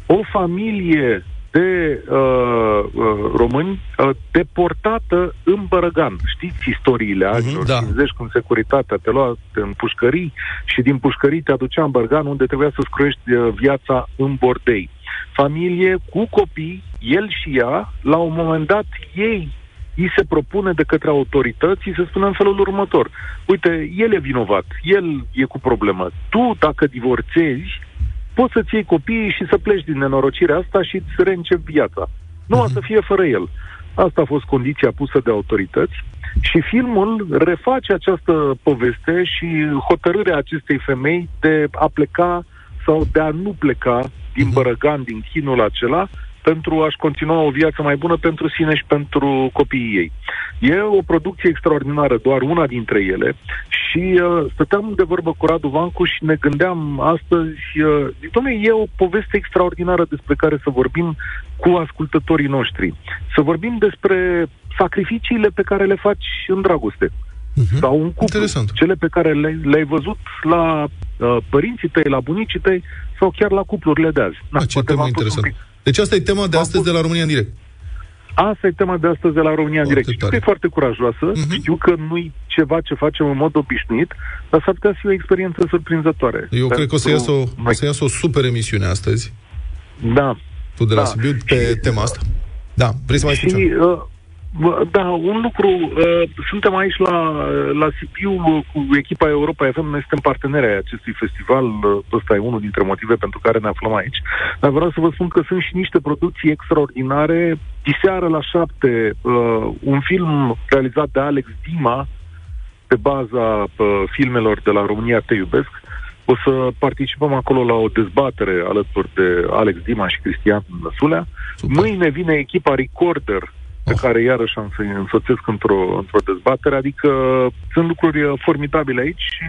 Speaker 19: O familie de uh, uh, români uh, deportată în Bărăgan. Știți istoriile anilor
Speaker 3: da.
Speaker 19: 50 când securitatea te lua în pușcării și din pușcării te aducea în Bărăgan unde trebuia să-ți croiești uh, viața în bordei. Familie cu copii, el și ea, la un moment dat ei îi se propune de către autorități, îi se spune în felul următor. Uite, el e vinovat, el e cu problemă. Tu, dacă divorțezi, poți să-ți iei copiii și să pleci din nenorocirea asta și îți reîncepi viața. Nu o să fie fără el. Asta a fost condiția pusă de autorități și filmul reface această poveste și hotărârea acestei femei de a pleca sau de a nu pleca din Bărăgan, din chinul acela, pentru a-și continua o viață mai bună pentru sine și pentru copiii ei. E o producție extraordinară, doar una dintre ele, și uh, stăteam de vorbă cu Radu Vancu și ne gândeam astăzi, uh, zic, "Doamne, e o poveste extraordinară despre care să vorbim cu ascultătorii noștri. Să vorbim despre sacrificiile pe care le faci în dragoste. Uh-huh. Sau un cuplu. Interesant. Cele pe care le, le-ai văzut la uh, părinții tăi, la bunicii tăi sau chiar la cuplurile de azi. Na,
Speaker 3: Ah, ce
Speaker 19: poate
Speaker 3: temă
Speaker 19: v-am pus un
Speaker 3: interesant.
Speaker 19: pic-
Speaker 3: Deci asta e tema de astăzi de la România în direct.
Speaker 19: Asta e tema de astăzi de la România în direct. Știu că e foarte curajoasă,
Speaker 3: Mhm.
Speaker 19: uh-huh. știu că nu-i ceva ce facem în mod obișnuit, dar s-ar putea să fie o experiență surprinzătoare.
Speaker 3: Eu cred că o să iasă o,
Speaker 19: Pentru
Speaker 3: o, să iasă o super emisiune astăzi.
Speaker 19: Da.
Speaker 3: Tu de la
Speaker 19: Da.
Speaker 3: Sibiu pe tema asta. Da, vrei să mai spui
Speaker 19: Și,
Speaker 3: ceva?
Speaker 19: uh, bă, da, un lucru, uh, suntem aici la, la Sibiu uh, cu echipa Europa FM, noi suntem parteneri ai acestui festival, uh, ăsta e unul dintre motive pentru care ne aflăm aici, dar vreau să vă spun că sunt și niște producții extraordinare. Diseară la șapte, uh, un film realizat de Alex Dima, pe baza uh, filmelor de la România Te Iubesc, o să participăm acolo la o dezbatere alături de Alex Dima și Cristian Năsulea. Mâine vine echipa Recorder, pe care iarăși am să-i însoțesc într-o, într-o dezbatere, adică sunt lucruri uh, formidabile aici și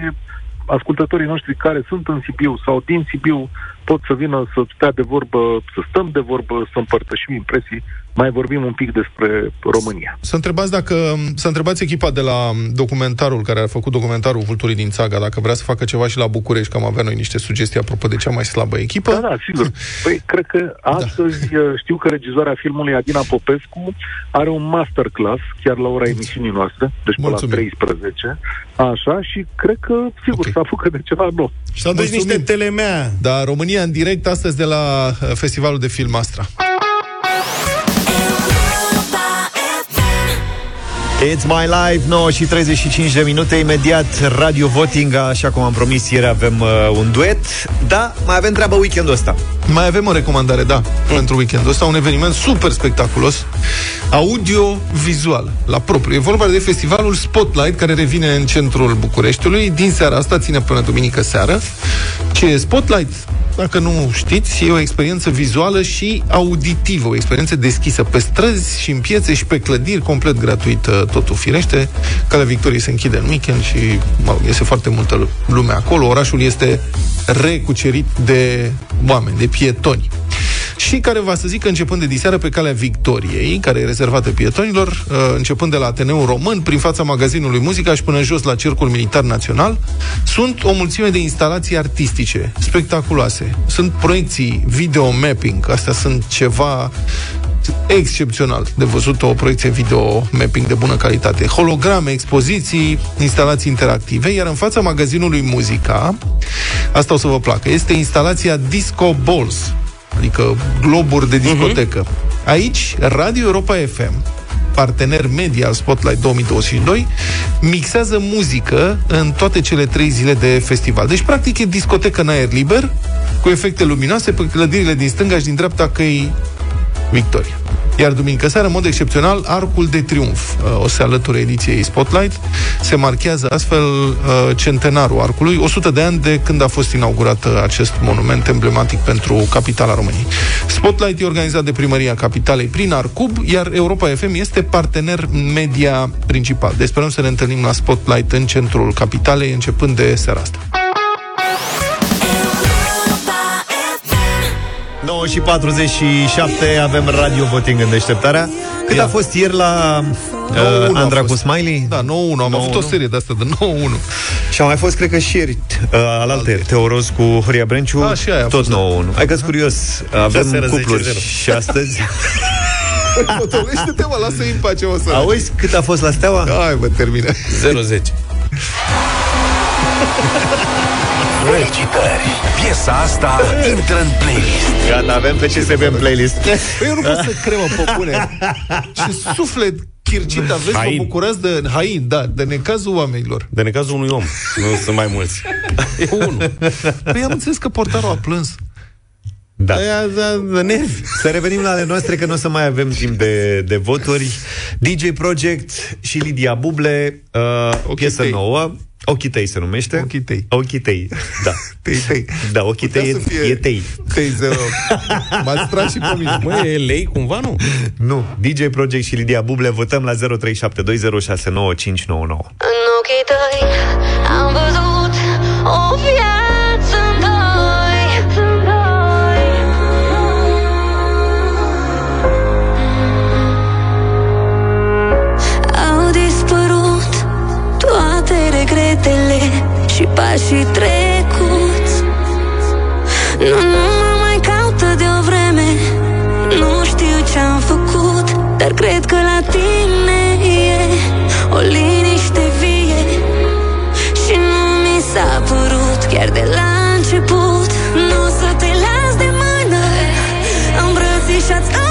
Speaker 19: ascultătorii noștri care sunt în Sibiu sau din Sibiu pot să vină să stea de vorbă, să stăm de vorbă, să împărtășim impresii, mai vorbim un pic despre România.
Speaker 3: Să întrebați dacă să întrebați echipa de la documentarul care a făcut documentarul Vulturii din Țaga dacă vrea să facă ceva și la București, că am avea noi niște sugestii apropo de cea mai slabă echipă.
Speaker 19: Da, da, sigur. Păi, cred că astăzi da. știu că regizoarea filmului Adina Popescu are un masterclass chiar la ora emisiunii noastre, deci pe la 13. Așa, și cred că, sigur, okay. să apucă de ceva nou.
Speaker 3: Și
Speaker 4: deci niște telemea.
Speaker 3: Da, România în direct astăzi de la uh, Festivalul de Film Astra.
Speaker 2: It's My Life, 9 și 35 de minute Imediat Radio Voting Așa cum am promis ieri avem uh, un duet Da, mai avem treabă weekendul ăsta
Speaker 3: Mai avem o recomandare, da, mm. pentru weekendul ăsta, un eveniment super spectaculos, audio-vizual, la propriu. E vorba de festivalul Spotlight, care revine în centrul Bucureștiului. Din seara asta ține până duminică seară. Ce e Spotlight? Dacă nu știți, e o experiență vizuală și auditivă, o experiență deschisă pe străzi și în piețe și pe clădiri, complet gratuită, totul firește. Calea Victoriei se închide în weekend și mă rog, este foarte multă lume acolo. Orașul este recucerit de oameni, de pietoni și care va să zică începând de diseară pe calea Victoriei, care e rezervată pietonilor, uh, începând de la Ateneul Român, prin fața magazinului Muzica și până jos la Cercul Militar Național, sunt o mulțime de instalații artistice spectaculoase. Sunt proiecții, video mapping, astea sunt ceva excepțional de văzut o proiecție video mapping de bună calitate. Holograme, expoziții, instalații interactive, iar în fața magazinului Muzica, asta o să vă placă, este instalația Disco Balls, adică globuri de discotecă. Uh-huh. Aici, Radio Europa FM, partener media al Spotlight 2022, mixează muzică în toate cele trei zile de festival. Deci, practic, e discotecă în aer liber, cu efecte luminoase pe clădirile din stânga și din dreapta căi Victoria. Iar duminică seara, în mod excepțional, Arcul de Triumf uh, o se alăture ediției Spotlight. Se marchează astfel uh, centenarul Arcului, 100 de ani de când a fost inaugurat uh, acest monument emblematic pentru capitala României. Spotlight e organizat de Primăria Capitalei prin Arcub, iar Europa FM este partener media principal. Deci sperăm să ne întâlnim la Spotlight în centrul capitalei, începând de seara asta.
Speaker 2: 9 și 47 avem radio voting în deșteptarea. Cât a fost ieri la uh, Andra cu Smiley?
Speaker 3: Da, 9-1. Am avut o serie de asta de 9-1.
Speaker 2: Și a mai fost, cred că și ieri, uh, alaltă, Teoroz cu Horia Brenciu,
Speaker 3: Da, și aia a
Speaker 2: tot
Speaker 3: fost,
Speaker 2: 9-1. Hai că curios, avem
Speaker 4: seara
Speaker 2: cupluri
Speaker 4: 10-0.
Speaker 2: și astăzi.
Speaker 3: Potolește-te, mă, lasă-i în pace, o să...
Speaker 2: Auzi cât a fost la Steaua?
Speaker 3: Hai, mă, termină.
Speaker 4: 0-10.
Speaker 1: Felicitări! Piesa asta intră în playlist.
Speaker 2: Gata, avem pe CSB în playlist.
Speaker 3: Păi eu nu pot să cred, mă, popune. Ce suflet chircit aveți, vă
Speaker 4: Hain.
Speaker 3: bucurați de hain, da, de necazul oamenilor.
Speaker 4: De necazul unui om. Nu sunt mai mulți. E unul.
Speaker 3: Păi am înțeles că portarul a plâns.
Speaker 2: Da.
Speaker 4: Aia de, de nervi.
Speaker 2: Să revenim la ale noastre, că nu o să mai avem timp de, de voturi. DJ Project și Lidia Buble, uh, o piesă
Speaker 3: tăi.
Speaker 2: nouă. Ochii tăi se numește.
Speaker 3: Ochii tăi.
Speaker 2: Ochii tăi, da.
Speaker 3: Tei, tei.
Speaker 2: Da, ochii tăi
Speaker 3: Putea să
Speaker 2: e,
Speaker 3: fie-
Speaker 2: e tei.
Speaker 3: Tei zero. M-ați tras și pe mine.
Speaker 4: Mă, e lei cumva, nu?
Speaker 2: Nu, DJ Project și Lidia Buble votăm la 0372069599.
Speaker 11: În ochii tăi am văzut o viață și pașii trecuți Nu, nu mă mai caută de o vreme. Nu știu ce-am făcut Dar cred că la tine e o liniște vie. Și nu mi s-a părut chiar de la început. Nu o să te las de mână. Îmbrățișați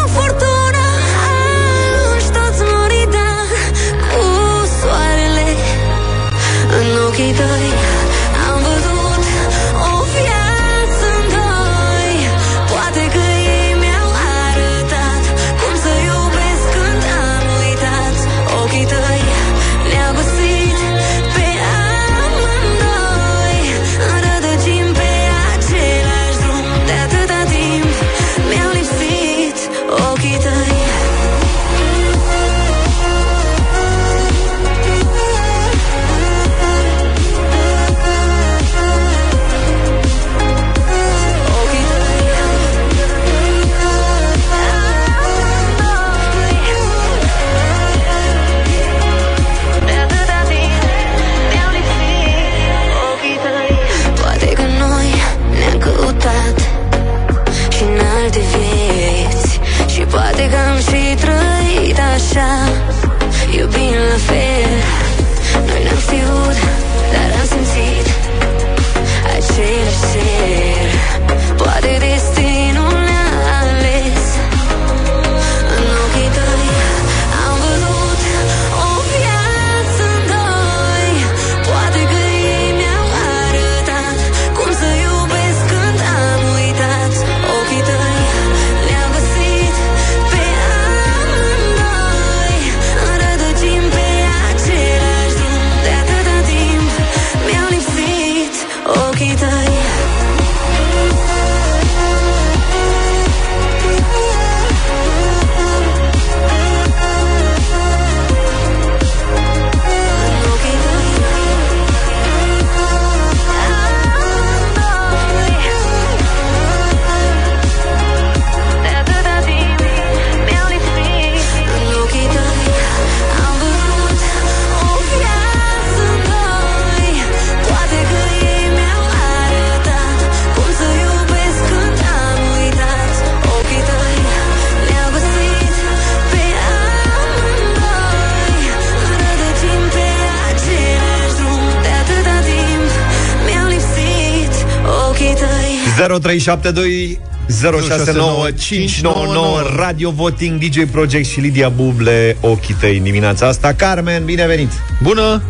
Speaker 2: 0372 069599 Radio Voting, DJ Project și Lidia Buble Ochii tăi în dimineața asta Carmen, bine venit!
Speaker 3: Bună!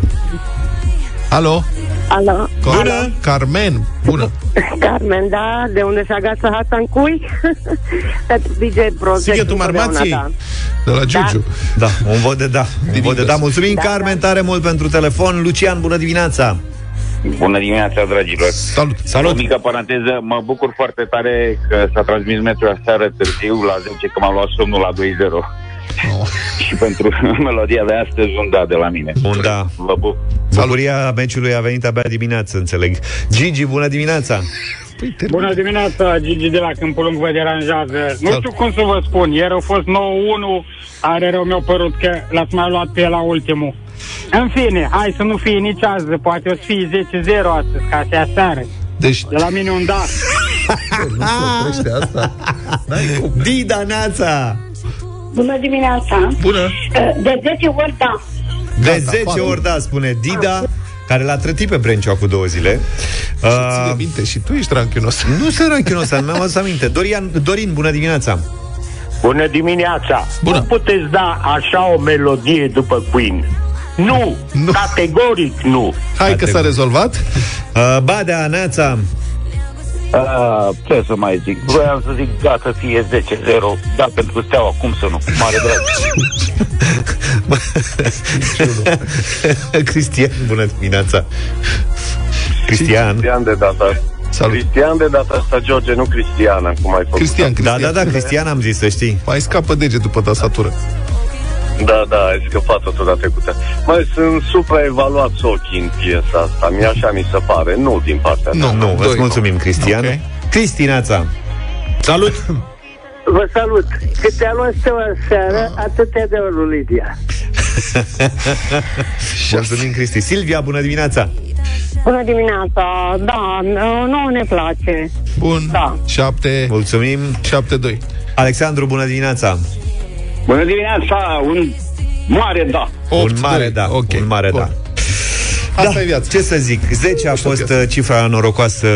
Speaker 3: Alo?
Speaker 20: Alo.
Speaker 3: Bună! Carmen, bună!
Speaker 20: Carmen, da, de unde se agață hata în cui? Pentru DJ Project.
Speaker 3: Sighetul
Speaker 20: întotdeauna,
Speaker 3: Marmației?
Speaker 20: Da.
Speaker 3: De la Giugiu.
Speaker 2: Da, un vot de da. Un vot de da. Mulțumim,
Speaker 20: Da,
Speaker 2: Carmen, tare mult pentru telefon. Lucian, bună dimineața!
Speaker 21: Bună dimineața, dragilor!
Speaker 3: Salut!
Speaker 2: Salut!
Speaker 21: O mică paranteză, mă bucur foarte tare că s-a transmis metrul aseară târziu la 10, că m-am luat somnul la 2-0.
Speaker 3: Oh.
Speaker 21: Și pentru melodia de astăzi, un da de la mine.
Speaker 2: Un da.
Speaker 21: Vă pup!
Speaker 2: Bucuria meciului a venit abia dimineață, înțeleg. Gigi, bună dimineața!
Speaker 22: Bună dimineața, Gigi de la Câmpul Lung vă deranjează. Nu știu cum să vă spun, ieri au fost 9-1, are rău mi-a părut că l-ați mai luat pe la ultimul. În fine, hai să nu fie nici azi, poate o să fie 10-0 astăzi, ca și aseară.
Speaker 3: Deci...
Speaker 22: De la mine un da.
Speaker 3: Nu se oprește asta.
Speaker 2: Dida Neața!
Speaker 20: Bună dimineața.
Speaker 3: Bună!
Speaker 20: De 10 ori da.
Speaker 2: De
Speaker 3: Gata,
Speaker 2: 10
Speaker 3: afară.
Speaker 2: ori da, spune Dida, care l-a trătit pe Brenciu cu două zile.
Speaker 3: Și ține minte, și tu ești ranchiunos.
Speaker 2: Nu sunt ranchiunos, mi-am adus aminte. Dorian, Dorin, bună dimineața!
Speaker 6: Bună dimineața!
Speaker 3: Bună.
Speaker 6: Nu puteți da așa o melodie după Queen. Nu, nu. categoric nu.
Speaker 3: Hai că s-a rezolvat.
Speaker 2: Uh, Badea, Neața,
Speaker 6: Uh, ce să mai zic? Vroiam să zic da să fie 10-0, da pentru steaua, cum să nu? Mare drag.
Speaker 2: Cristian, bună dimineața! Cristian.
Speaker 7: Cristian de data
Speaker 3: Salut.
Speaker 7: Cristian de data asta, George, nu Cristiana, cum ai făcut.
Speaker 3: Cristian, Cristian.
Speaker 2: Da, da, da, Cristian am zis, să știi.
Speaker 3: Mai scapă degetul pe tastatură.
Speaker 7: Da, da, ai scăpat-o tot data trecută. Mai sunt supraevaluați ochii în piesa asta. Mi așa mi se pare, nu din partea
Speaker 2: Nu,
Speaker 7: ta.
Speaker 2: nu, îți mulțumim, Cristian.
Speaker 7: Ok.
Speaker 2: Cristi, Neața.
Speaker 4: Salut!
Speaker 9: Vă salut! Cât te-a luat steaua seară, atât te de lui Lidia.
Speaker 2: Mulțumim, Cristi. Silvia, bună dimineața!
Speaker 20: Bună dimineața, da, nouă ne place.
Speaker 3: Bun.
Speaker 20: Da.
Speaker 3: 7.
Speaker 2: Mulțumim.
Speaker 3: 7-2.
Speaker 2: Alexandru, bună dimineața!
Speaker 6: Bună dimineața, un mare da.
Speaker 2: Un mare da,
Speaker 3: Ok,
Speaker 2: un mare
Speaker 3: bun.
Speaker 2: da.
Speaker 3: Asta
Speaker 2: da,
Speaker 3: e viața.
Speaker 2: Ce să zic, 10 a fost uh, cifra norocoasă,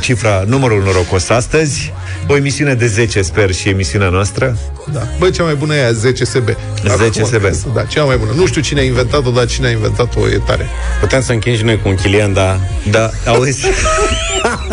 Speaker 2: cifra, numărul norocos astăzi. O emisiune de 10, sper, și emisiunea noastră.
Speaker 3: Da. Bă, cea mai bună e aia, 10 SB.
Speaker 2: 10 SB.
Speaker 3: Da, cea mai bună. Nu știu cine a inventat-o, dar cine a inventat-o e tare.
Speaker 4: Putem să închidem și noi cu un chilian, dar...
Speaker 2: Da, auzi?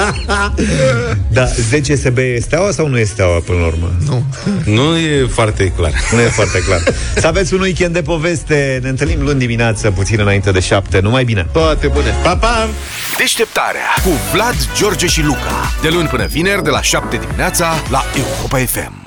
Speaker 2: da, 10 SB e steaua sau nu e steaua până la urmă?
Speaker 3: Nu.
Speaker 4: Nu e foarte clar.
Speaker 2: Nu e foarte clar. Să aveți un weekend de poveste. Ne întâlnim luni dimineață, puțin înainte de 7. Numai bine!
Speaker 3: Toate bune!
Speaker 4: Pa, pa!
Speaker 1: Deșteptarea cu Vlad, George și Luca. De luni până vineri, de la 7 dimineața, la Europa FM.